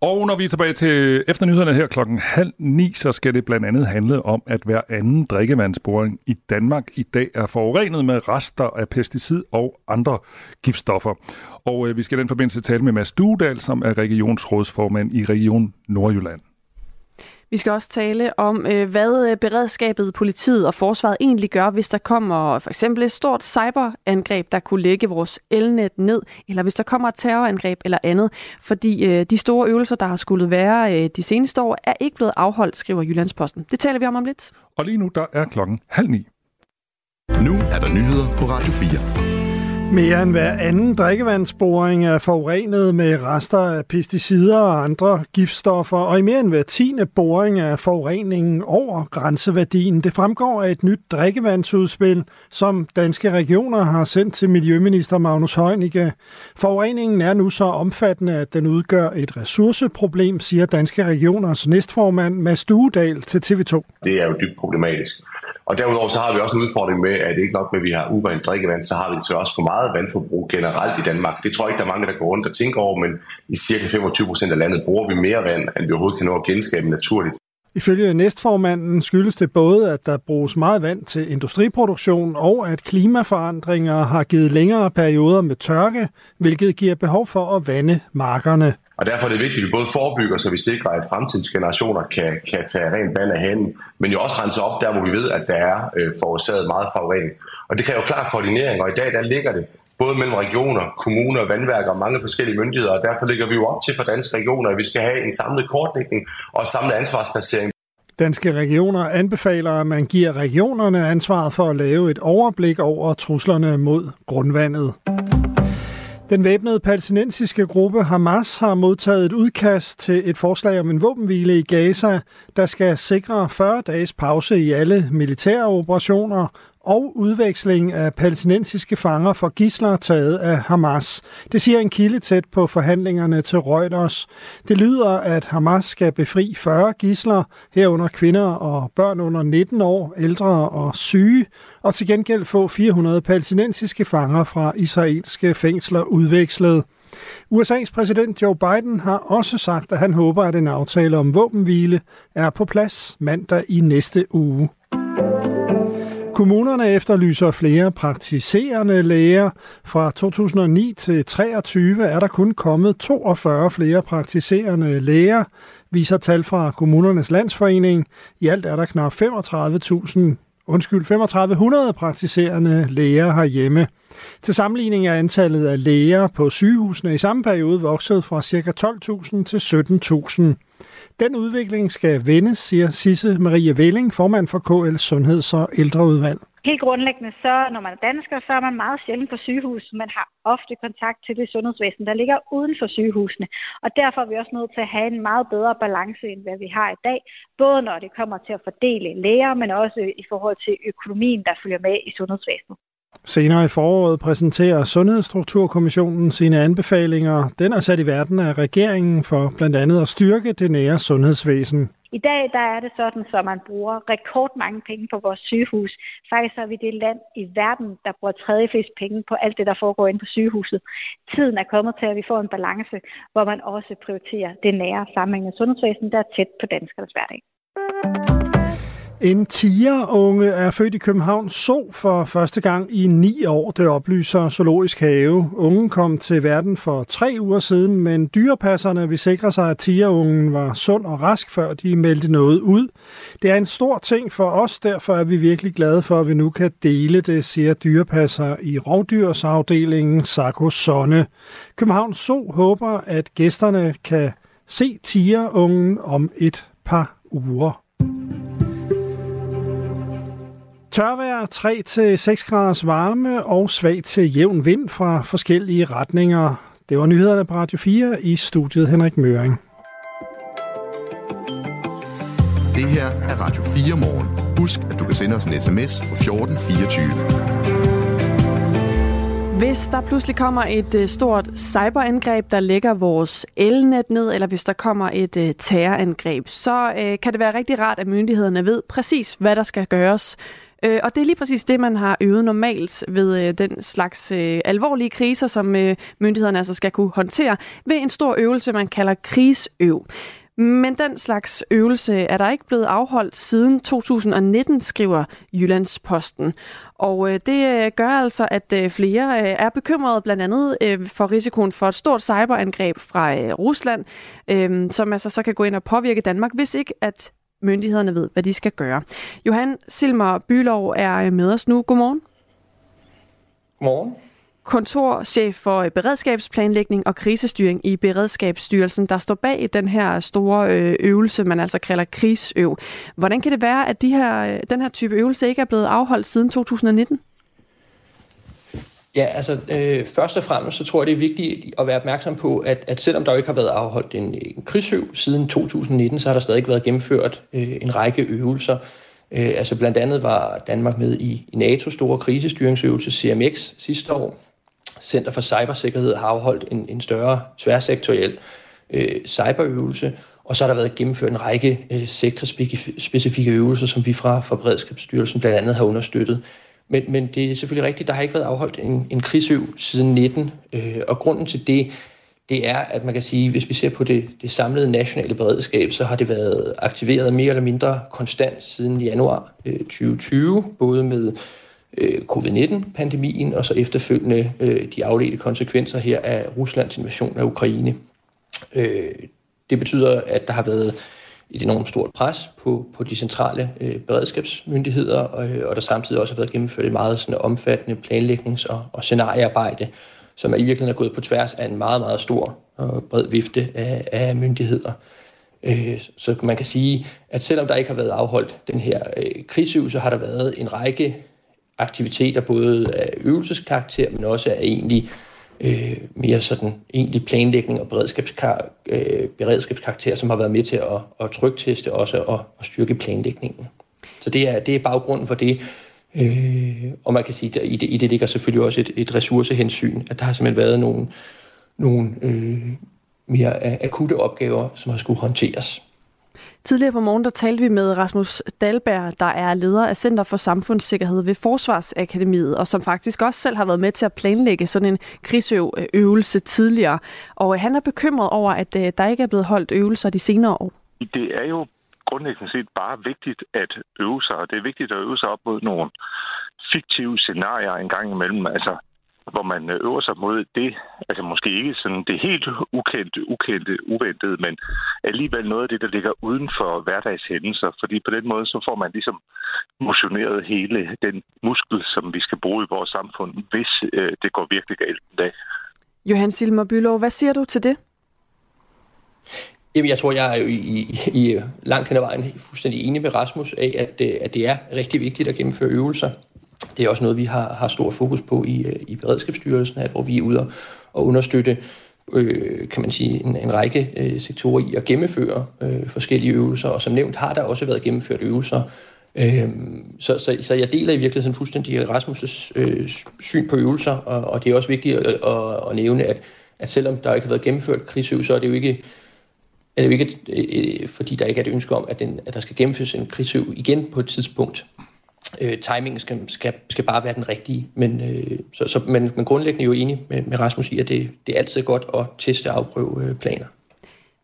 Og når vi er tilbage til efternyhederne her klokken halv ni, så skal det blandt andet handle om, at hver anden drikkevandsboring i Danmark i dag er forurenet med rester af pesticid og andre giftstoffer. Og øh, vi skal i den forbindelse tale med Mads Duedal, som er regionsrådsformand i Region Nordjylland. Vi skal også tale om, øh, hvad øh, beredskabet, politiet og forsvaret egentlig gør, hvis der kommer for eksempel et stort cyberangreb, der kunne lægge vores elnet ned, eller hvis der kommer et terrorangreb eller andet. Fordi øh, de store øvelser, der har skulle være de seneste år, er ikke blevet afholdt, skriver Jyllandsposten. Det taler vi om om lidt. Og lige nu, der er klokken halv ni. Nu er der nyheder på Radio 4. Mere end hver anden drikkevandsboring er forurenet med rester af pesticider og andre giftstoffer, og i mere end hver tiende boring er forureningen over grænseværdien. Det fremgår af et nyt drikkevandsudspil, som danske regioner har sendt til Miljøminister Magnus Heunicke. Forureningen er nu så omfattende, at den udgør et ressourceproblem, siger danske regioners næstformand Mads Duedal til TV2. Det er jo dybt problematisk. Og derudover så har vi også en udfordring med, at det ikke nok med, at vi har urent drikkevand, så har vi desværre også for meget vandforbrug generelt i Danmark. Det tror jeg ikke, der er mange, der går rundt og tænker over, men i cirka 25 procent af landet bruger vi mere vand, end vi overhovedet kan nå at genskabe naturligt. Ifølge næstformanden skyldes det både, at der bruges meget vand til industriproduktion, og at klimaforandringer har givet længere perioder med tørke, hvilket giver behov for at vande markerne. Og derfor er det vigtigt, at vi både forebygger, så vi sikrer, at fremtidens generationer kan, kan tage rent vand af handen, men jo også rense op der, hvor vi ved, at der er øh, forårsaget meget forurening. Og det kræver klar koordinering, og i dag der ligger det både mellem regioner, kommuner, vandværker og mange forskellige myndigheder, og derfor ligger vi jo op til for danske regioner, at vi skal have en samlet kortlægning og en samlet ansvarsplacering. Danske regioner anbefaler, at man giver regionerne ansvaret for at lave et overblik over truslerne mod grundvandet. Den væbnede palæstinensiske gruppe Hamas har modtaget et udkast til et forslag om en våbenhvile i Gaza, der skal sikre 40 dages pause i alle militære operationer og udveksling af palæstinensiske fanger for gisler taget af Hamas. Det siger en kilde tæt på forhandlingerne til Reuters. Det lyder, at Hamas skal befri 40 gisler, herunder kvinder og børn under 19 år, ældre og syge, og til gengæld få 400 palæstinensiske fanger fra israelske fængsler udvekslet. USA's præsident Joe Biden har også sagt, at han håber, at en aftale om våbenhvile er på plads mandag i næste uge. Kommunerne efterlyser flere praktiserende læger. Fra 2009 til 2023 er der kun kommet 42 flere praktiserende læger, viser tal fra Kommunernes Landsforening. I alt er der knap 35.000 undskyld, 3500 praktiserende læger herhjemme. Til sammenligning er antallet af læger på sygehusene i samme periode vokset fra ca. 12.000 til 17.000. Den udvikling skal vendes, siger Sisse Marie Velling, formand for KL Sundheds- og Ældreudvalg. Helt grundlæggende, så når man er dansker, så er man meget sjældent på sygehus. Man har ofte kontakt til det sundhedsvæsen, der ligger uden for sygehusene. Og derfor er vi også nødt til at have en meget bedre balance, end hvad vi har i dag. Både når det kommer til at fordele læger, men også i forhold til økonomien, der følger med i sundhedsvæsenet. Senere i foråret præsenterer Sundhedsstrukturkommissionen sine anbefalinger. Den er sat i verden af regeringen for blandt andet at styrke det nære sundhedsvæsen. I dag der er det sådan, at man bruger rekordmange penge på vores sygehus. Faktisk er vi det land i verden, der bruger tredje flest penge på alt det, der foregår inde på sygehuset. Tiden er kommet til, at vi får en balance, hvor man også prioriterer det nære sammenhængende sundhedsvæsen, der er tæt på danskernes hverdag. En tigerunge er født i København så for første gang i ni år, det oplyser Zoologisk Have. Ungen kom til verden for tre uger siden, men dyrepasserne vil sikre sig, at tigerungen var sund og rask, før de meldte noget ud. Det er en stor ting for os, derfor er vi virkelig glade for, at vi nu kan dele det, siger dyrepasser i rovdyrsafdelingen Sarko Sonne. København så håber, at gæsterne kan se tigerungen om et par uger. Tørvejr 3-6 graders varme og svag til jævn vind fra forskellige retninger. Det var nyhederne på Radio 4 i studiet Henrik Møring. Det her er Radio 4 morgen. Husk, at du kan sende os en sms på 1424. Hvis der pludselig kommer et øh, stort cyberangreb, der lægger vores elnet ned, eller hvis der kommer et øh, terrorangreb, så øh, kan det være rigtig rart, at myndighederne ved præcis, hvad der skal gøres Øh, og det er lige præcis det, man har øvet normalt ved øh, den slags øh, alvorlige kriser, som øh, myndighederne altså skal kunne håndtere ved en stor øvelse, man kalder krigsøv. Men den slags øvelse er der ikke blevet afholdt siden 2019, skriver Jyllandsposten. Og øh, det øh, gør altså, at øh, flere øh, er bekymrede blandt andet øh, for risikoen for et stort cyberangreb fra øh, Rusland, øh, som altså så kan gå ind og påvirke Danmark, hvis ikke at myndighederne ved, hvad de skal gøre. Johan Silmer Bylov er med os nu. Godmorgen. Godmorgen kontorchef for beredskabsplanlægning og krisestyring i Beredskabsstyrelsen, der står bag den her store øh, øvelse, man altså kalder krigsøv. Hvordan kan det være, at de her, den her type øvelse ikke er blevet afholdt siden 2019? Ja, altså øh, først og fremmest så tror jeg, det er vigtigt at være opmærksom på, at, at selvom der ikke har været afholdt en, en krigsøv siden 2019, så har der stadig været gennemført øh, en række øvelser. Øh, altså blandt andet var Danmark med i, i NATO's store krisestyringsøvelse CMX sidste år. Center for Cybersikkerhed har afholdt en, en større tværsektoriel øh, cyberøvelse, og så har der været gennemført en række øh, sektorspecifikke øvelser, som vi fra, fra Beredskabsstyrelsen blandt andet har understøttet. Men, men det er selvfølgelig rigtigt, der har ikke været afholdt en, en krigsøv siden 19, øh, og grunden til det, det er, at man kan sige, hvis vi ser på det, det samlede nationale beredskab, så har det været aktiveret mere eller mindre konstant siden januar øh, 2020, både med øh, covid-19-pandemien, og så efterfølgende øh, de afledte konsekvenser her af Ruslands invasion af Ukraine. Øh, det betyder, at der har været et enormt stort pres på, på de centrale øh, beredskabsmyndigheder, og, øh, og der samtidig også har været gennemført et meget sådan, omfattende planlægnings- og, og scenariearbejde, som er i virkeligheden er gået på tværs af en meget, meget stor og bred vifte af, af myndigheder. Øh, så man kan sige, at selvom der ikke har været afholdt den her øh, krigsøvelse, så har der været en række aktiviteter, både af øvelseskarakter, men også af egentlig øh, mere sådan egentlig planlægning og beredskabskar, øh, beredskabskarakter, som har været med til at, at trygteste også og at styrke planlægningen. Så det er, det er baggrunden for det. Øh, og man kan sige, at i det, i det ligger selvfølgelig også et, et ressourcehensyn, at der har simpelthen været nogle, nogle øh, mere akutte opgaver, som har skulle håndteres. Tidligere på morgen der talte vi med Rasmus Dalberg, der er leder af Center for Samfundssikkerhed ved Forsvarsakademiet, og som faktisk også selv har været med til at planlægge sådan en krigsøvelse tidligere. Og øh, han er bekymret over, at øh, der ikke er blevet holdt øvelser de senere år. Det er jo grundlæggende set bare vigtigt at øve sig, og det er vigtigt at øve sig op mod nogle fiktive scenarier en gang imellem. Altså, hvor man øh, øver sig mod det, altså måske ikke sådan det helt ukendte, ukendte, uventede, men alligevel noget af det, der ligger uden for hverdagshændelser, fordi på den måde, så får man ligesom motioneret hele den muskel, som vi skal bruge i vores samfund, hvis øh, det går virkelig galt en dag. Johan Silmer Bylov, hvad siger du til det? Jamen, jeg tror, jeg er jo i, i, i langt hen ad vejen fuldstændig enig med Rasmus af, at, øh, at det er rigtig vigtigt at gennemføre øvelser. Det er også noget, vi har, har stor fokus på i, øh, i Beredskabsstyrelsen, at, hvor vi er ude og understøtte øh, kan man sige, en, en række øh, sektorer i at gennemføre øh, forskellige øvelser, og som nævnt har der også været gennemført øvelser. Øh, så, så, så jeg deler i virkeligheden fuldstændig Rasmus' øh, syn på øvelser, og, og det er også vigtigt at, at, at nævne, at, at selvom der ikke har været gennemført krigsøvelser, er det jo ikke er det jo ikke, øh, fordi der ikke er et ønske om, at, den, at der skal gennemføres en krigsøv igen på et tidspunkt. Øh, timingen skal, skal, skal bare være den rigtige. Men, øh, så, så, men, men grundlæggende er jo enig med, med Rasmus i, at det, det er altid godt at teste og afprøve øh, planer.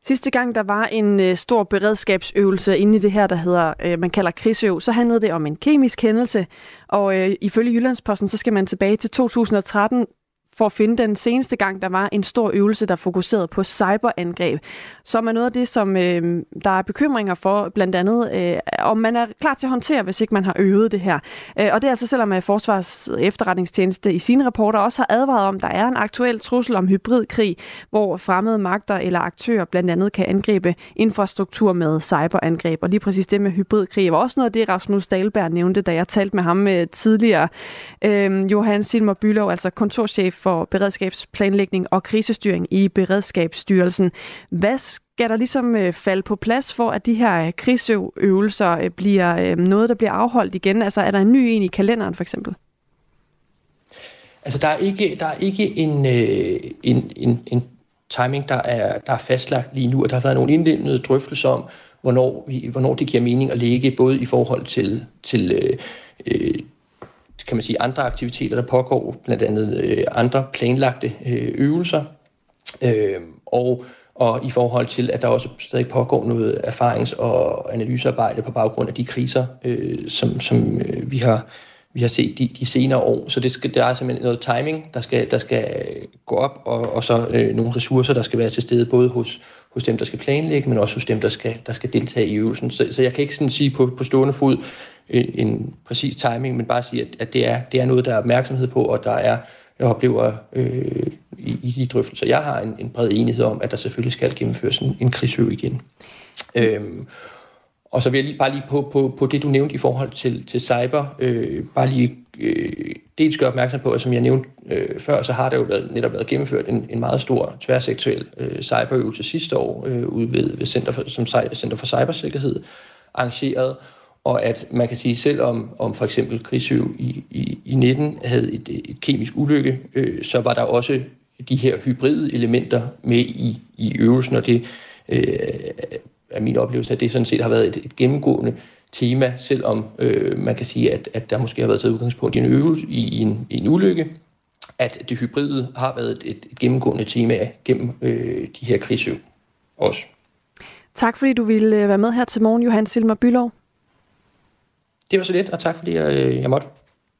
Sidste gang der var en øh, stor beredskabsøvelse inde i det her, der hedder, øh, man kalder krigsøv, så handlede det om en kemisk hændelse. Og øh, ifølge Jyllandsposten, så skal man tilbage til 2013, for at finde den seneste gang, der var en stor øvelse, der fokuserede på cyberangreb, som er noget af det, som øh, der er bekymringer for, blandt andet, øh, om man er klar til at håndtere, hvis ikke man har øvet det her. Øh, og det er altså selvom at Forsvars efterretningstjeneste i sine rapporter også har advaret om, der er en aktuel trussel om hybridkrig, hvor fremmede magter eller aktører blandt andet kan angribe infrastruktur med cyberangreb. Og lige præcis det med hybridkrig var også noget af det, Rasmus Dahlberg nævnte, da jeg talte med ham øh, tidligere. Øh, Johan Silmer Bylov, altså kontorchef for beredskabsplanlægning og krisestyring i Beredskabsstyrelsen. Hvad skal der ligesom øh, falde på plads for, at de her øh, krigsøvelser øh, bliver øh, noget, der bliver afholdt igen? Altså er der en ny en i kalenderen for eksempel? Altså der er ikke, der er ikke en, øh, en, en, en timing, der er, der er fastlagt lige nu, og der har været nogle indledende drøftelser om, hvornår, vi, hvornår det giver mening at ligge, både i forhold til, til øh, øh kan man sige, andre aktiviteter, der pågår, blandt andet øh, andre planlagte øh, øvelser, øh, og, og i forhold til, at der også stadig pågår noget erfarings- og analysearbejde på baggrund af de kriser, øh, som, som øh, vi har vi har set de, de senere år. Så det skal, der er simpelthen noget timing, der skal, der skal gå op, og, og så øh, nogle ressourcer, der skal være til stede, både hos, hos dem, der skal planlægge, men også hos dem, der skal, der skal deltage i øvelsen. Så, så jeg kan ikke sådan sige på, på stående fod en, en præcis timing, men bare sige, at, at det, er, det er noget, der er opmærksomhed på, og der er, jeg oplever øh, i, i de drøftelser, jeg har en, en bred enighed om, at der selvfølgelig skal gennemføres en, en krigsøv igen. Øhm, og så vil jeg lige, bare lige på, på, på det, du nævnte i forhold til, til cyber, øh, bare lige øh, dels gøre opmærksom på, at som jeg nævnte øh, før, så har der jo været, netop været gennemført en, en meget stor tværsektuel øh, cyberøvelse sidste år øh, ude ved, ved Center for, som Center for Cybersikkerhed arrangeret, og at man kan sige, selv om, om for eksempel krigsøv i, i, i 19 havde et, et kemisk ulykke, øh, så var der også de her hybride elementer med i, i øvelsen, og det øh, er min oplevelse, at det sådan set har været et, et gennemgående tema, selvom øh, man kan sige, at, at der måske har været taget udgangspunkt i en øvelse, i, i, en, i en ulykke, at det hybride har været et, et, et gennemgående tema gennem øh, de her krigsøv også. Tak fordi du ville øh, være med her til morgen, Johan Silmer Bylov. Det var så lidt, og tak fordi jeg, øh, jeg måtte.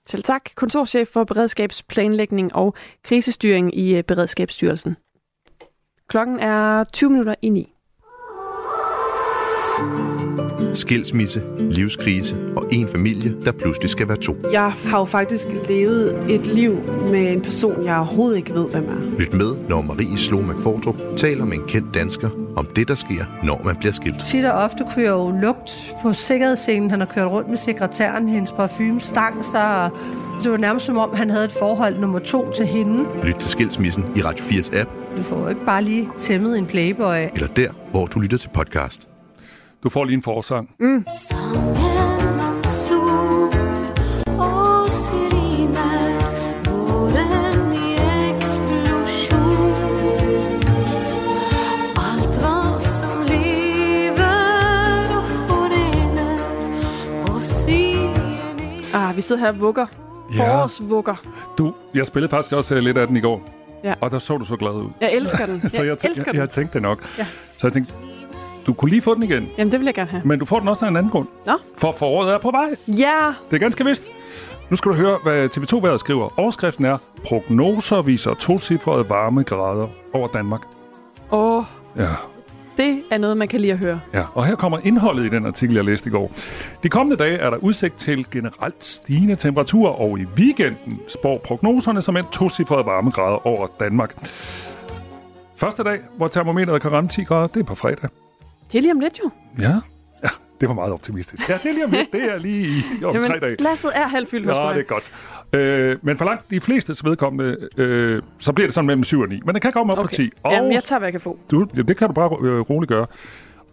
Selv tak. Kontorchef for beredskabsplanlægning og krisestyring i øh, Beredskabsstyrelsen. Klokken er 20 minutter i 9. Skilsmisse, livskrise og en familie, der pludselig skal være to. Jeg har jo faktisk levet et liv med en person, jeg overhovedet ikke ved, hvem er. Lyt med, når Marie Slo McFordrup taler med en kendt dansker om det, der sker, når man bliver skilt. Tit og ofte kunne jeg jo lugt på sikkerhedsscenen. Han har kørt rundt med sekretæren, hendes parfume stang sig, det var nærmest som om, han havde et forhold nummer to til hende. Lyt til Skilsmissen i Radio 4's app. Du får jo ikke bare lige tæmmet en playboy. Eller der, hvor du lytter til podcast. Du får lige en forsang. Mm. Ah, vi sidder her og vugger. Forårsvugger. Du, jeg spillede faktisk også lidt af den i går. Ja. Og der så du så glad ud. Jeg elsker den. *laughs* så jeg, Jeg elsker jeg, den. jeg tænkte det nok. Ja. Så jeg tænkte, du kunne lige få den igen. Jamen, det vil jeg gerne have. Men du får den også af en anden grund. Nå. For foråret er på vej. Ja. Det er ganske vist. Nu skal du høre, hvad TV2-været skriver. Overskriften er, prognoser viser tocifrede varmegrader over Danmark. Åh, Ja, det er noget, man kan lide at høre. ja. Og her kommer indholdet i den artikel, jeg læste i går. De kommende dage er der udsigt til generelt stigende temperaturer, og i weekenden spår prognoserne som en tocifrede varmegrader over Danmark. Første dag, hvor termometeret kan ramme 10 grader, det er på fredag. Det er lige om lidt jo. Ja, ja det var meget optimistisk. Ja, det er lige om lidt. Det er lige i, om tre dage. glasset er halvt fyldt hos Ja, mig. det er godt. Øh, men for langt de fleste vedkommende, øh, så bliver det sådan mellem 7 og 9. Men det kan komme op Okay. på 10. Og Jamen, jeg tager, hvad jeg kan få. du, ja, det kan du bare øh, roligt gøre.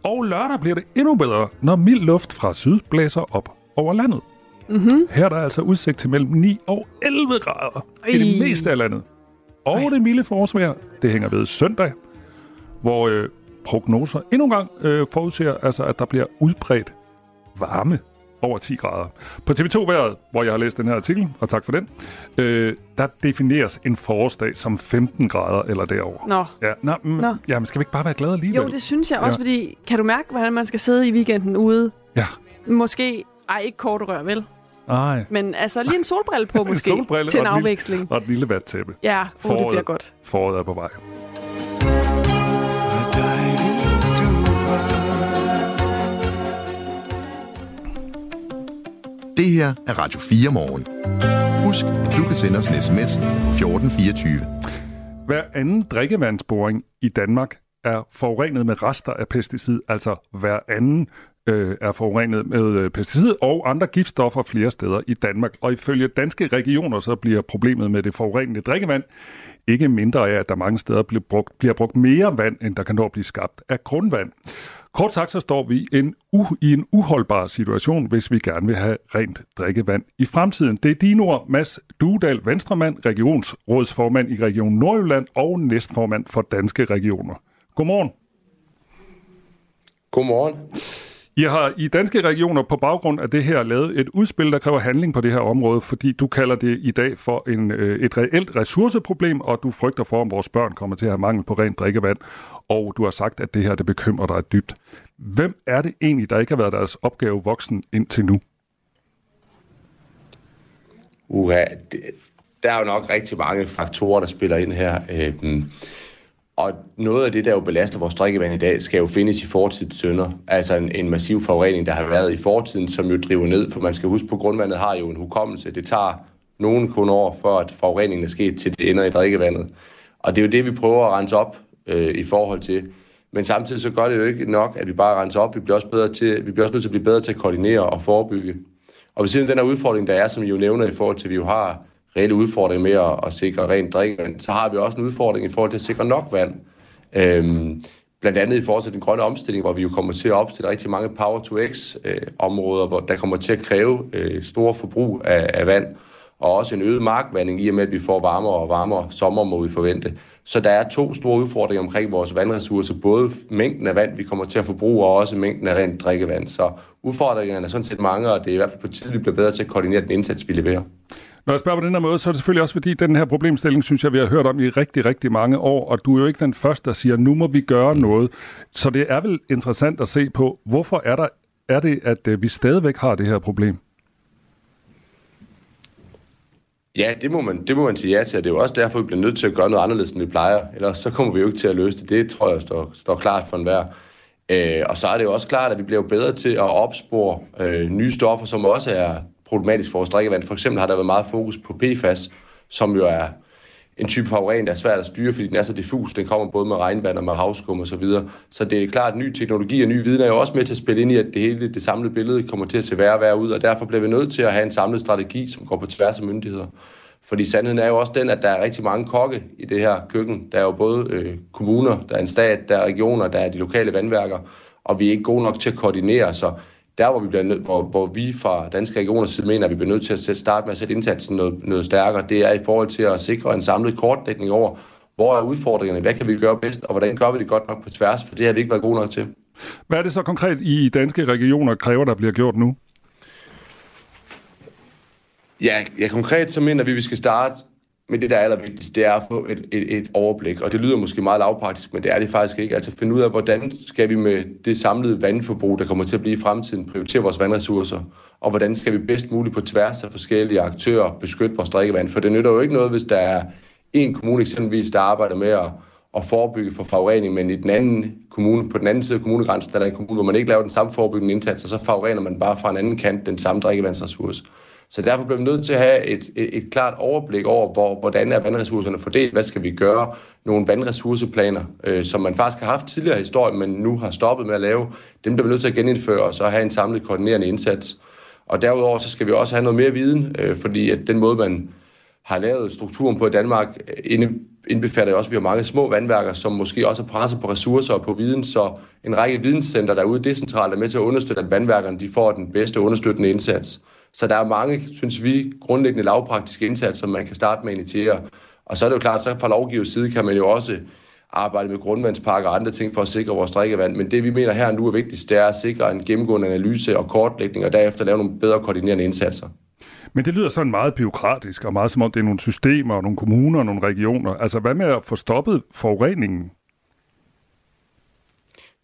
Og lørdag bliver det endnu bedre, når mild luft fra syd blæser op over landet. Mm-hmm. Her er der altså udsigt til mellem 9 og 11 grader i det Ej. meste af landet. Og det milde forårsvejr, det hænger ved søndag, hvor øh, prognoser endnu en gang øh, forudser, altså, at der bliver udbredt varme over 10 grader. På TV2-været, hvor jeg har læst den her artikel, og tak for den, øh, der defineres en forårsdag som 15 grader eller derover. Nå. Ja, nå, mm, Nå. ja, men skal vi ikke bare være glade alligevel? Jo, det synes jeg også, Ja. fordi kan du mærke, hvordan man skal sidde i weekenden ude? Ja. Måske, ej, ikke kort rør, vel? Nej. Men altså lige en solbrille på *laughs* måske, solbrille til en lille- afveksling. Og et lille vattæppe. Ja, oh, det bliver godt. Foråret er på vej. Det her er Radio 4 morgen. Husk, at du kan sende os en sms 1424. Hver anden drikkevandsboring i Danmark er forurenet med rester af pesticid, altså hver anden øh, er forurenet med øh, pesticid og andre giftstoffer flere steder i Danmark. Og ifølge danske regioner, så bliver problemet med det forurenede drikkevand ikke mindre af, at der mange steder bliver brugt, bliver brugt mere vand, end der kan nå at blive skabt af grundvand. Kort sagt, så står vi en u- i en uholdbar situation, hvis vi gerne vil have rent drikkevand i fremtiden. Det er dine ord, Mads Dudal, venstremand, regionsrådsformand i Region Nordjylland og næstformand for Danske Regioner. Godmorgen. Godmorgen. I har i danske regioner på baggrund af det her lavet et udspil, der kræver handling på det her område, fordi du kalder det i dag for en, øh, et reelt ressourceproblem, og du frygter for, om vores børn kommer til at have mangel på rent drikkevand, og du har sagt, at det her det bekymrer dig dybt. Hvem er det egentlig, der ikke har været deres opgave voksen indtil nu? Uha, det, der er jo nok rigtig mange faktorer, der spiller ind her. Øh, og noget af det, der jo belaster vores drikkevand i dag, skal jo findes i fortidens sønder. Altså en, en massiv forurening, der har været i fortiden, som jo driver ned. For man skal huske på, at grundvandet har jo en hukommelse. Det tager nogle kun år, før at forureningen er sket, til det ender i drikkevandet. Og det er jo det, vi prøver at rense op øh, i forhold til. Men samtidig så gør det jo ikke nok, at vi bare renser op. Vi bliver også, bedre til, vi bliver også nødt til at blive bedre til at koordinere og forebygge. Og ved siden af den her udfordring, der er, som I jo nævner i forhold til, at vi jo har reelle udfordring med at, at sikre rent drikkevand, så har vi også en udfordring i forhold til at sikre nok vand. Øhm, blandt andet i forhold til den grønne omstilling, hvor vi jo kommer til at opstille rigtig mange Power-to-X-områder, øh, hvor der kommer til at kræve øh, store forbrug af, af vand, og også en øget markvanding, i og med at vi får varmere og varmere sommer, må vi forvente. Så der er to store udfordringer omkring vores vandressourcer, både mængden af vand, vi kommer til at forbruge, og også mængden af rent drikkevand. Så udfordringerne er sådan set mange, og det er i hvert fald på tide, vi bliver bedre til at koordinere den indsats, vi leverer. Når jeg spørger på den her måde, så er det selvfølgelig også fordi, den her problemstilling, synes jeg, vi har hørt om i rigtig, rigtig mange år, og du er jo ikke den første, der siger, nu må vi gøre noget. Så det er vel interessant at se på, hvorfor er, der, er det, at øh, vi stadigvæk har det her problem? Ja, det må, man, det må man sige ja til, og det er jo også derfor, vi bliver nødt til at gøre noget anderledes, end vi plejer. Ellers så kommer vi jo ikke til at løse det. Det tror jeg står, står klart for enhver. Øh, og så er det jo også klart, at vi bliver bedre til at opspore øh, nye stoffer, som også er problematisk for vores drikkevand. For eksempel har der været meget fokus på PFAS, som jo er en type forurening, der er svært at styre, fordi den er så diffus. Den kommer både med regnvand og med havskum og så videre. Så det er klart, at ny teknologi og ny viden er jo også med til at spille ind i, at det hele det samlede billede kommer til at se værre og værre ud, og derfor bliver vi nødt til at have en samlet strategi, som går på tværs af myndigheder. Fordi sandheden er jo også den, at der er rigtig mange kokke i det her køkken. Der er jo både øh, kommuner, der er en stat, der er regioner, der er de lokale vandværker, og vi er ikke gode nok til at koordinere, så der, hvor vi, bliver nød, hvor, hvor vi fra Danske Regioners side mener, at vi bliver nødt til at sætte, starte med at sætte indsatsen noget, noget stærkere, det er i forhold til at sikre en samlet kortdækning over, hvor er udfordringerne, hvad kan vi gøre bedst, og hvordan gør vi det godt nok på tværs, for det har vi ikke været gode nok til. Hvad er det så konkret i danske regioner kræver, der bliver gjort nu? Ja, ja konkret så mener vi, at vi skal starte men det, der er allervigtigst, det er at få et, et, et overblik. Og det lyder måske meget lavpraktisk, men det er det faktisk ikke. Altså finde ud af, hvordan skal vi med det samlede vandforbrug, der kommer til at blive i fremtiden, prioritere vores vandressourcer, og hvordan skal vi bedst muligt på tværs af forskellige aktører beskytte vores drikkevand. For det nytter jo ikke noget, hvis der er en kommune eksempelvis, der arbejder med at, at forebygge for forurening, men i den anden kommune, på den anden side af kommunegrænsen, der er en kommune, hvor man ikke laver den samme forebyggende indsats, og så forurener man bare fra en anden kant den samme drikkevandsressource. Så derfor bliver vi nødt til at have et, et, et klart overblik over, hvor, hvordan er vandressourcerne fordelt, hvad skal vi gøre, nogle vandressourceplaner, øh, som man faktisk har haft tidligere i historien, men nu har stoppet med at lave, dem bliver vi nødt til at genindføre, og så have en samlet koordinerende indsats. Og derudover så skal vi også have noget mere viden, øh, fordi at den måde, man har lavet strukturen på i Danmark, øh, inde, indbefatter også, at vi har mange små vandværker, som måske også er presset på ressourcer og på viden, så en række videnscenter derude decentralt er med til at understøtte, at vandværkerne de får den bedste understøttende indsats. Så der er mange, synes vi, grundlæggende lavpraktiske indsatser, man kan starte med at initiere. Og så er det jo klart, så fra lovgivers side kan man jo også arbejde med grundvandspakker og andre ting for at sikre vores drikkevand. Men det, vi mener her nu er vigtigst, det er at sikre en gennemgående analyse og kortlægning, og derefter lave nogle bedre koordinerende indsatser. Men det lyder sådan meget byråkratisk, og meget som om det er nogle systemer, og nogle kommuner og nogle regioner. Altså, hvad med at få stoppet forureningen?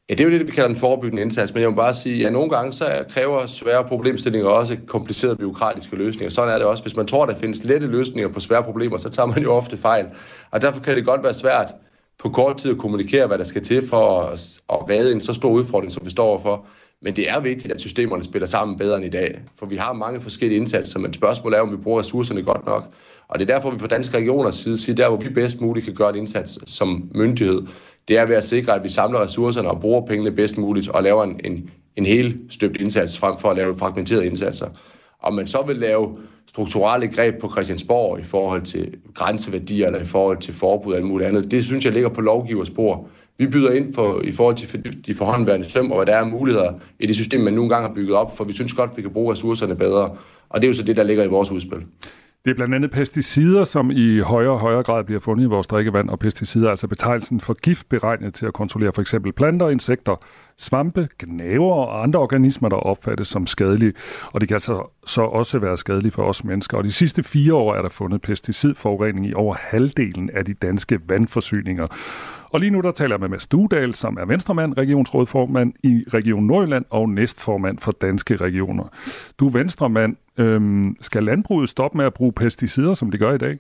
Ja, det er jo det, vi kalder en forebyggende indsats, men jeg må bare sige, at ja, nogle gange så kræver svære problemstillinger også komplicerede byråkratiske løsninger. Sådan er det også. Hvis man tror, der findes lette løsninger på svære problemer, så tager man jo ofte fejl. Og derfor kan det godt være svært på kort tid at kommunikere, hvad der skal til for at, at redde en så stor udfordring, som vi står overfor. Men det er vigtigt, at systemerne spiller sammen bedre end i dag, for vi har mange forskellige indsatser, men spørgsmålet er, om vi bruger ressourcerne godt nok. Og det er derfor, vi fra Danske Regioners side siger, der hvor vi bedst muligt kan gøre en indsats som myndighed, det er ved at sikre, at vi samler ressourcerne og bruger pengene bedst muligt og laver en, en, en helt støbt indsats frem for at lave fragmenterede indsatser. Om man så vil lave strukturelle greb på Christiansborg i forhold til grænseværdier eller i forhold til forbud og alt muligt andet, det synes jeg ligger på lovgivers bord. Vi byder ind for, i forhold til de forhåndværende søm, og hvad der er muligheder i det system, man nogle gange har bygget op, for vi synes godt, vi kan bruge ressourcerne bedre. Og det er jo så det, der ligger i vores udspil. Det er blandt andet pesticider, som i højere og højere grad bliver fundet i vores drikkevand, og pesticider er altså betegnelsen for gift beregnet til at kontrollere for eksempel planter insekter, svampe, gnaver og andre organismer, der opfattes som skadelige. Og det kan altså så også være skadelige for os mennesker. Og de sidste fire år er der fundet pesticidforurening i over halvdelen af de danske vandforsyninger. Og lige nu der taler jeg med Mads Dudal, som er venstremand, regionsrådformand i Region Nordjylland og næstformand for Danske Regioner. Du er venstremand. Øhm, skal landbruget stoppe med at bruge pesticider, som de gør i dag?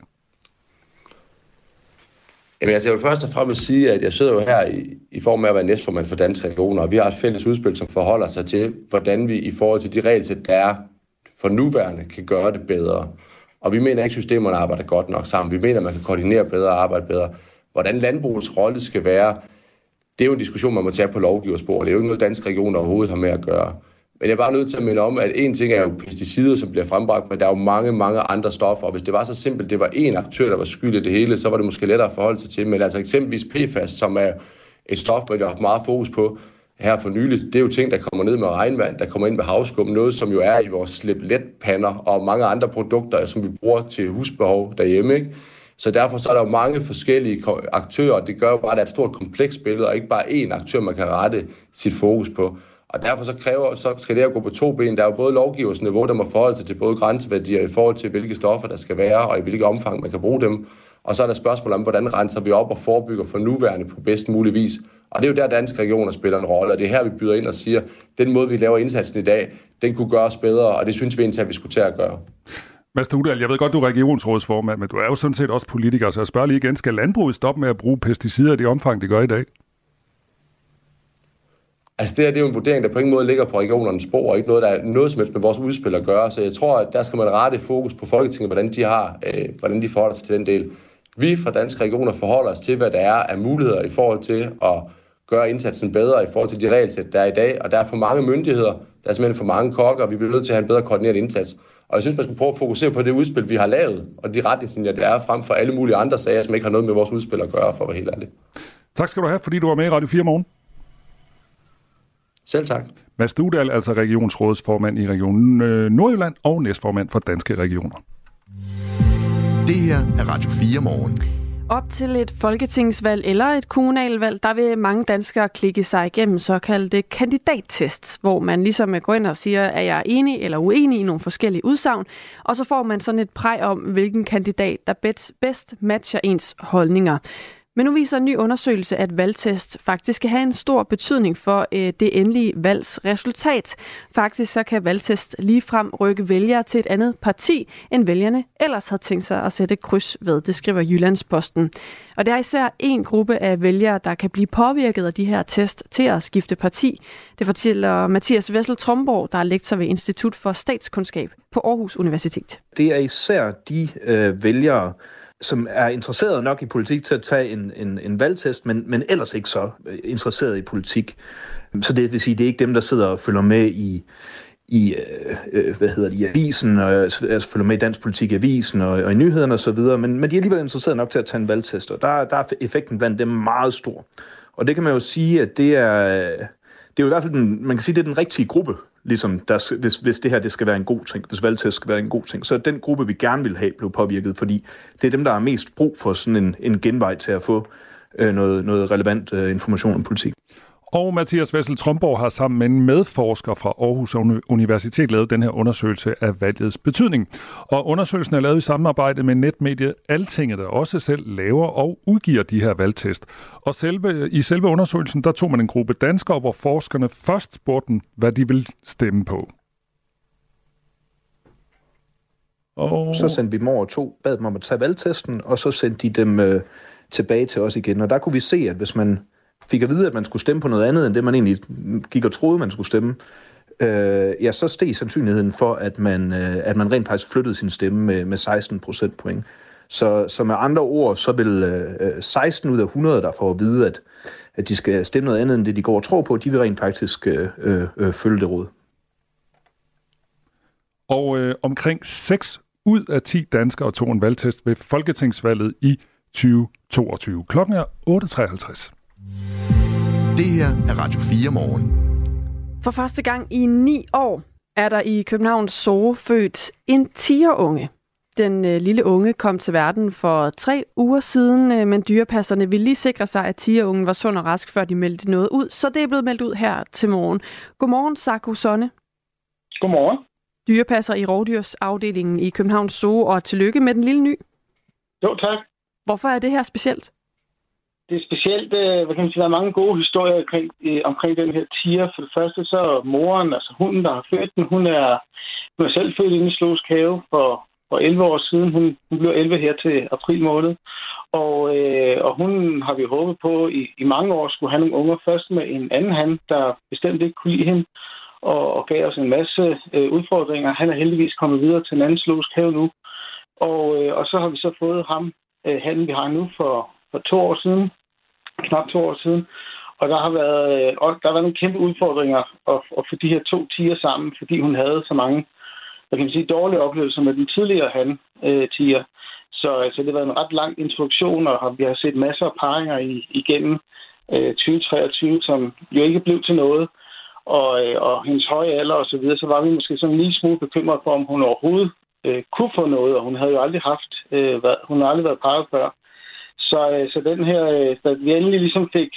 Jamen, altså, jeg vil først og fremmest sige, at jeg sidder jo her i, i form af at være næstformand for Danske Regioner, og vi har et fælles udspil, som forholder sig til, hvordan vi i forhold til de regelsæt, der er for nuværende, kan gøre det bedre. Og vi mener ikke, at systemerne arbejder godt nok sammen. Vi mener, at man kan koordinere bedre og arbejde bedre. Hvordan landbrugets rolle skal være, det er jo en diskussion, man må tage på lovgiverspor. Det er jo ikke noget, danske regioner overhovedet har med at gøre. Men jeg er bare nødt til at minde om, at en ting er jo pesticider, som bliver frembragt, men der er jo mange, mange andre stoffer. Og hvis det var så simpelt, det var én aktør, der var skyld i det hele, så var det måske lettere at forholde sig til. Men altså eksempelvis PFAS, som er et stof, man har haft meget fokus på her for nyligt, det er jo ting, der kommer ned med regnvand, der kommer ind med havskum, noget som jo er i vores slip og mange andre produkter, som vi bruger til husbehov derhjemme. Ikke? Så derfor så er der jo mange forskellige aktører, det gør jo bare, at der er et stort komplekst billede, og ikke bare én aktør, man kan rette sit fokus på. Og derfor så, kræver, så skal det her gå på to ben. Der er jo både lovgiversniveau, der må forholde sig til både grænseværdier i forhold til, hvilke stoffer der skal være, og i hvilket omfang man kan bruge dem. Og så er der spørgsmål om, hvordan renser vi op og forebygger for nuværende på bedst mulig vis. Og det er jo der, danske regioner spiller en rolle, og det er her, vi byder ind og siger, den måde, vi laver indsatsen i dag, den kunne gøres bedre, og det synes vi indtil, at vi skulle til at gøre. Mads Udal, jeg ved godt, du er regionsrådsformand, men du er jo sådan set også politiker, så jeg spørger lige igen, skal landbruget stoppe med at bruge pesticider i det omfang, det gør i dag? Altså det her det er jo en vurdering, der på ingen måde ligger på regionernes spor, og ikke noget, der er noget som helst med vores udspil at gøre. Så jeg tror, at der skal man rette fokus på Folketinget, hvordan de, har, øh, hvordan de forholder sig til den del. Vi fra Danske Regioner forholder os til, hvad der er af muligheder i forhold til at gøre indsatsen bedre i forhold til de regelsæt, der er i dag. Og der er for mange myndigheder, der er simpelthen for mange kokker, og vi bliver nødt til at have en bedre koordineret indsats. Og jeg synes, man skal prøve at fokusere på det udspil, vi har lavet, og de retningslinjer, der er frem for alle mulige andre sager, som ikke har noget med vores udspil at gøre, for at være helt ærlig. Tak skal du have, fordi du var med i Radio 4 morgen. Selv tak. Mads Dudal, altså regionsrådsformand i Region øh, Nordjylland og næstformand for Danske Regioner. Det her er Radio 4 morgen. Op til et folketingsvalg eller et kommunalvalg, der vil mange danskere klikke sig igennem såkaldte kandidattests, hvor man ligesom går ind og siger, er jeg enig eller uenig i nogle forskellige udsagn, og så får man sådan et præg om, hvilken kandidat, der bedst matcher ens holdninger. Men nu viser en ny undersøgelse, at valgtest faktisk kan have en stor betydning for øh, det endelige valgsresultat. Faktisk så kan valgtest ligefrem rykke vælgere til et andet parti, end vælgerne ellers havde tænkt sig at sætte kryds ved, det skriver Jyllandsposten. Og det er især en gruppe af vælgere, der kan blive påvirket af de her test til at skifte parti. Det fortæller Mathias Vessel Tromborg, der er lektor ved Institut for Statskundskab på Aarhus Universitet. Det er især de øh, vælgere, som er interesseret nok i politik til at tage en, en, en valgtest, men, men ellers ikke så øh, interesseret i politik. Så det vil sige, det er ikke dem, der sidder og følger med i, i øh, øh hvad hedder det, i avisen, og øh, altså følger med i dansk politik i avisen og, og i nyhederne osv., men, men de er alligevel interesseret nok til at tage en valgtest, og der, der er effekten blandt dem meget stor. Og det kan man jo sige, at det er, det er jo i hvert fald den, man kan sige, det er den rigtige gruppe, ligesom der, hvis, hvis det her det skal være en god ting, hvis valgtest skal være en god ting. Så den gruppe, vi gerne vil have, blev påvirket, fordi det er dem, der har mest brug for sådan en, en genvej til at få øh, noget, noget relevant øh, information om politik. Og Mathias Vessel Tromborg har sammen med en medforsker fra Aarhus Universitet lavet den her undersøgelse af valgets betydning. Og undersøgelsen er lavet i samarbejde med netmediet Altinget, der også selv laver og udgiver de her valgtest. Og selve, i selve undersøgelsen, der tog man en gruppe danskere, hvor forskerne først spurgte dem, hvad de vil stemme på. Og... Så sendte vi mor og to, bad dem om at tage valgtesten, og så sendte de dem øh, tilbage til os igen. Og der kunne vi se, at hvis man fik at vide, at man skulle stemme på noget andet, end det man egentlig gik og troede, man skulle stemme, øh, ja, så steg sandsynligheden for, at man, øh, at man rent faktisk flyttede sin stemme med, med 16 procent point. Så, så med andre ord, så vil øh, 16 ud af 100, der får at vide, at, at de skal stemme noget andet, end det de går og tror på, de vil rent faktisk øh, øh, øh følge det råd. Og øh, omkring 6 ud af 10 danskere tog en valgtest ved Folketingsvalget i 2022. Klokken er 8.53. Det her er Radio 4 morgen. For første gang i ni år er der i Københavns Zoo født en tigerunge. Den øh, lille unge kom til verden for tre uger siden, øh, men dyrepasserne ville lige sikre sig, at tigerungen var sund og rask, før de meldte noget ud. Så det er blevet meldt ud her til morgen. Godmorgen, Sarko Sonne. Godmorgen. Dyrepasser i rovdyrsafdelingen i Københavns Zoo, og tillykke med den lille ny. Jo, tak. Hvorfor er det her specielt? Det er specielt, øh, hvad kan man sige, der er mange gode historier omkring, øh, omkring den her tiger. For det første så er moren, altså hunden, der har født den, hun er, hun er selv født inde i Slås Have for, for 11 år siden. Hun, hun blev 11 her til april måned. Og, øh, og hun har vi håbet på i, i mange år skulle have nogle unger. Først med en anden han, der bestemt ikke kunne lide hende og, og gav os en masse øh, udfordringer. Han er heldigvis kommet videre til en anden Slås Have nu. Og, øh, og så har vi så fået ham, øh, han vi har nu for, for to år siden, knap to år siden. Og der har været, øh, og der har været nogle kæmpe udfordringer at, at få de her to tiger sammen, fordi hun havde så mange hvad kan man sige, dårlige oplevelser med den tidligere han øh, tiger. Så altså, det har været en ret lang introduktion, og vi har set masser af paringer i, igennem øh, 2023, som jo ikke blev til noget. Og, øh, og hendes høje alder og så videre, så var vi måske sådan en lille smule bekymret for, om hun overhovedet øh, kunne få noget, og hun havde jo aldrig haft, øh, været, hun har aldrig været parret før. Så, øh, så den her, øh, da vi endelig ligesom fik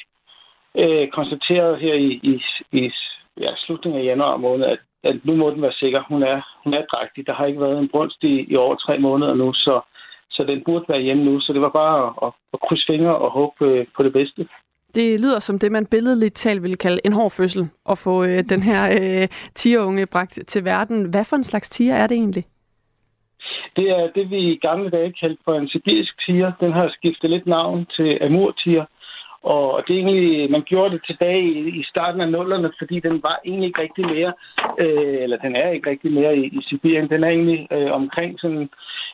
øh, konstateret her i, i, i ja, slutningen af januar måned, at, at nu må den være sikker. Hun er, hun er drægtig. Der har ikke været en brunst i, i over tre måneder nu, så, så den burde være hjemme nu. Så det var bare at, at, at krydse fingre og håbe øh, på det bedste. Det lyder som det, man billedligt talt ville kalde en hård fødsel, at få øh, den her øh, tigerunge bragt til verden. Hvad for en slags tiger er det egentlig? Det er det, vi i gamle dage kaldte for en sibirisk tiger. Den har skiftet lidt navn til amurtiger. Og det er egentlig, man gjorde det tilbage i, i starten af nullerne, fordi den var egentlig ikke rigtig mere, øh, eller den er ikke rigtig mere i, i Sibirien. Den er egentlig øh, omkring sådan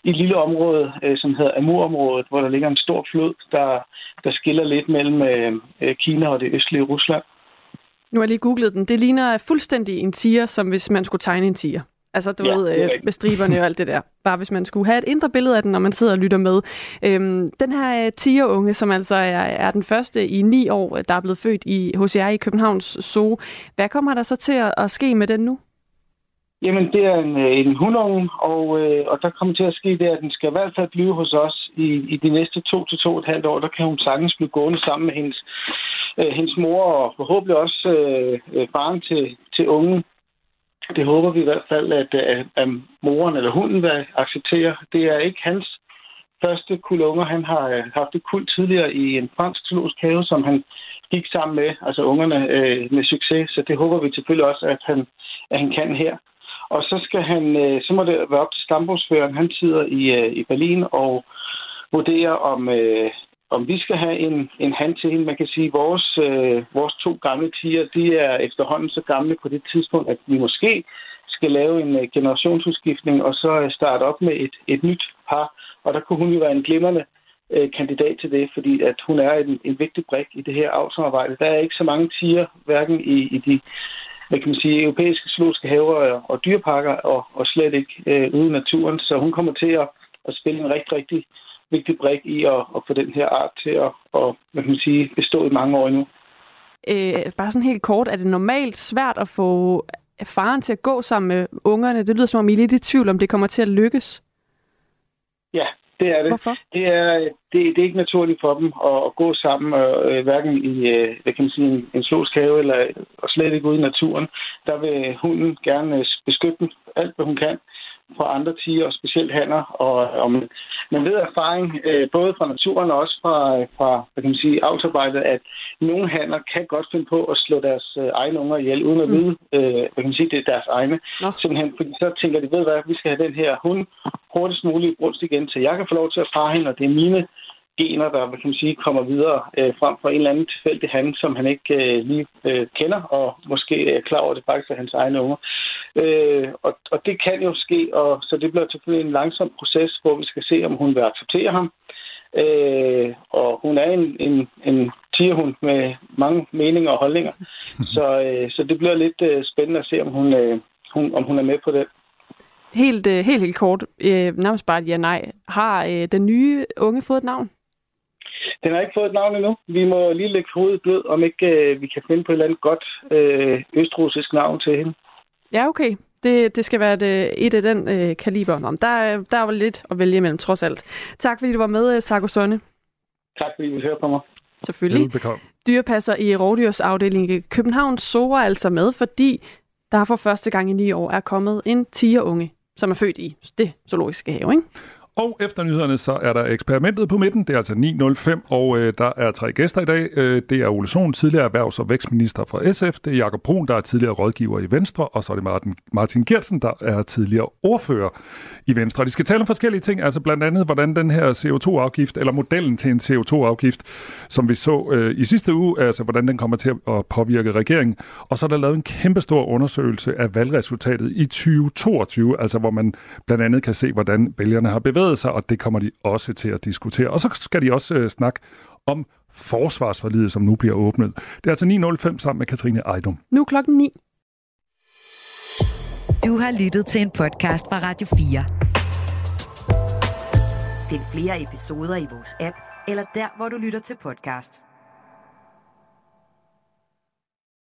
i et lille område, øh, som hedder Amur-området, hvor der ligger en stor flod, der, der skiller lidt mellem øh, øh Kina og det østlige Rusland. Nu har jeg lige googlet den. Det ligner fuldstændig en tiger, som hvis man skulle tegne en tiger. Altså, du ja, ved, øh, med striberne og alt det der. Bare hvis man skulle have et indre billede af den, når man sidder og lytter med. Øhm, den her øh, tigerunge, som altså er, er den første i ni år, der er blevet født i hos jer i Københavns Zoo. Hvad kommer der så til at, at ske med den nu? Jamen, det er en, øh, en hundunge, og, øh, og der kommer til at ske det, at den skal i hvert fald blive hos os i, i de næste to til to og et halvt år. Der kan hun sagtens blive gående sammen med hendes, øh, hendes mor, og forhåbentlig også øh, øh faren til, til ungen. Det håber vi i hvert fald, at, at, at moren eller hunden vil acceptere. Det er ikke hans første kulunger. Han har øh, haft et kul tidligere i en fransk zoologisk have, som han gik sammen med, altså ungerne, øh, med succes. Så det håber vi selvfølgelig også, at han, at han kan her. Og så skal han, øh, så må det være op til stambrugsføreren. Han sidder i, øh, i Berlin og vurderer, om, øh, om vi skal have en, en hand til hende. Man kan sige, at vores, øh, vores to gamle tiger, de er efterhånden så gamle på det tidspunkt, at vi måske skal lave en øh, generationsudskiftning og så øh, starte op med et, et nyt par. Og der kunne hun jo være en glimrende øh, kandidat til det, fordi at hun er en, en vigtig brik i det her avlsamarbejde. Der er ikke så mange tiger, hverken i, i de hvad kan man sige, europæiske zoologiske haver og, og dyreparker, og, og slet ikke øh, ude i naturen. Så hun kommer til at, at spille en rigtig, rigtig vigtig brik i at, at få den her art til at, at hvad kan man sige, bestå i mange år endnu. Øh, bare sådan helt kort, er det normalt svært at få faren til at gå sammen med ungerne? Det lyder som om I er lidt i tvivl, om det kommer til at lykkes. Ja, det er det. Hvorfor? Det er, det, det er ikke naturligt for dem at, at gå sammen, øh, hverken i øh, hvad kan man sige, en, en zoologisk have eller og slet ikke ude i naturen. Der vil hunden gerne beskytte dem alt, hvad hun kan fra andre tiger, og specielt hanner. Og, og man, man ved erfaring, øh, både fra naturen og også fra, fra hvad kan man sige, avlsarbejdet, at nogle hanner kan godt finde på at slå deres øh, egne unger ihjel, uden at mm. vide, øh, hvad kan man sige, det er deres egne. Nå. Simpelthen, fordi så tænker de, ved hvad, vi skal have den her hund hurtigst muligt brunst igen, så jeg kan få lov til at fare hende, og det er mine gener, der kan man sige, kommer videre øh, frem for en eller anden tilfældig han, som han ikke øh, lige øh, kender, og måske er klar over, at det faktisk er hans egne unger. Øh, og, og det kan jo ske, og så det bliver selvfølgelig en langsom proces, hvor vi skal se, om hun vil acceptere ham. Øh, og hun er en, en, en tierhund med mange meninger og holdninger. *laughs* Så, øh, så det bliver lidt øh, spændende at se, om hun, øh, hun, om hun er med på det. Helt, øh, helt, helt kort, øh, nærmest bare et ja-nej. Har øh, den nye unge fået et navn? Den har ikke fået et navn endnu. Vi må lige lægge hovedet blød, om ikke øh, vi kan finde på et eller andet godt øh, østrussisk navn til hende. Ja, okay. Det, det skal være et, et af den øh, kaliber. Om. Der, der var lidt at vælge imellem, trods alt. Tak fordi du var med, Sarko Sonne. Tak fordi du hørte på mig. Selvfølgelig. Velbekomme. Dyrepasser i rovdyrsafdelingen i København sover altså med, fordi der for første gang i ni år er kommet en tigerunge, som er født i det zoologiske have. Ikke? Og efter nyhederne, så er der eksperimentet på midten. Det er altså 9.05, og øh, der er tre gæster i dag. Øh, det er Ole Sohn, tidligere erhvervs- og vækstminister fra SF. Det er Jakob Brun, der er tidligere rådgiver i Venstre. Og så er det Martin, Martin Gertsen, der er tidligere ordfører i Venstre. De skal tale om forskellige ting, altså blandt andet, hvordan den her CO2-afgift, eller modellen til en CO2-afgift, som vi så øh, i sidste uge, altså hvordan den kommer til at påvirke regeringen. Og så er der lavet en kæmpestor undersøgelse af valgresultatet i 2022, altså hvor man blandt andet kan se, hvordan vælgerne har bevæget bevæget sig, og det kommer de også til at diskutere. Og så skal de også øh, snakke om forsvarsforlidet, som nu bliver åbnet. Det er altså 9.05 sammen med Katrine Ejdum. Nu klokken 9. Du har lyttet til en podcast fra Radio 4. Find flere episoder i vores app, eller der, hvor du lytter til podcast.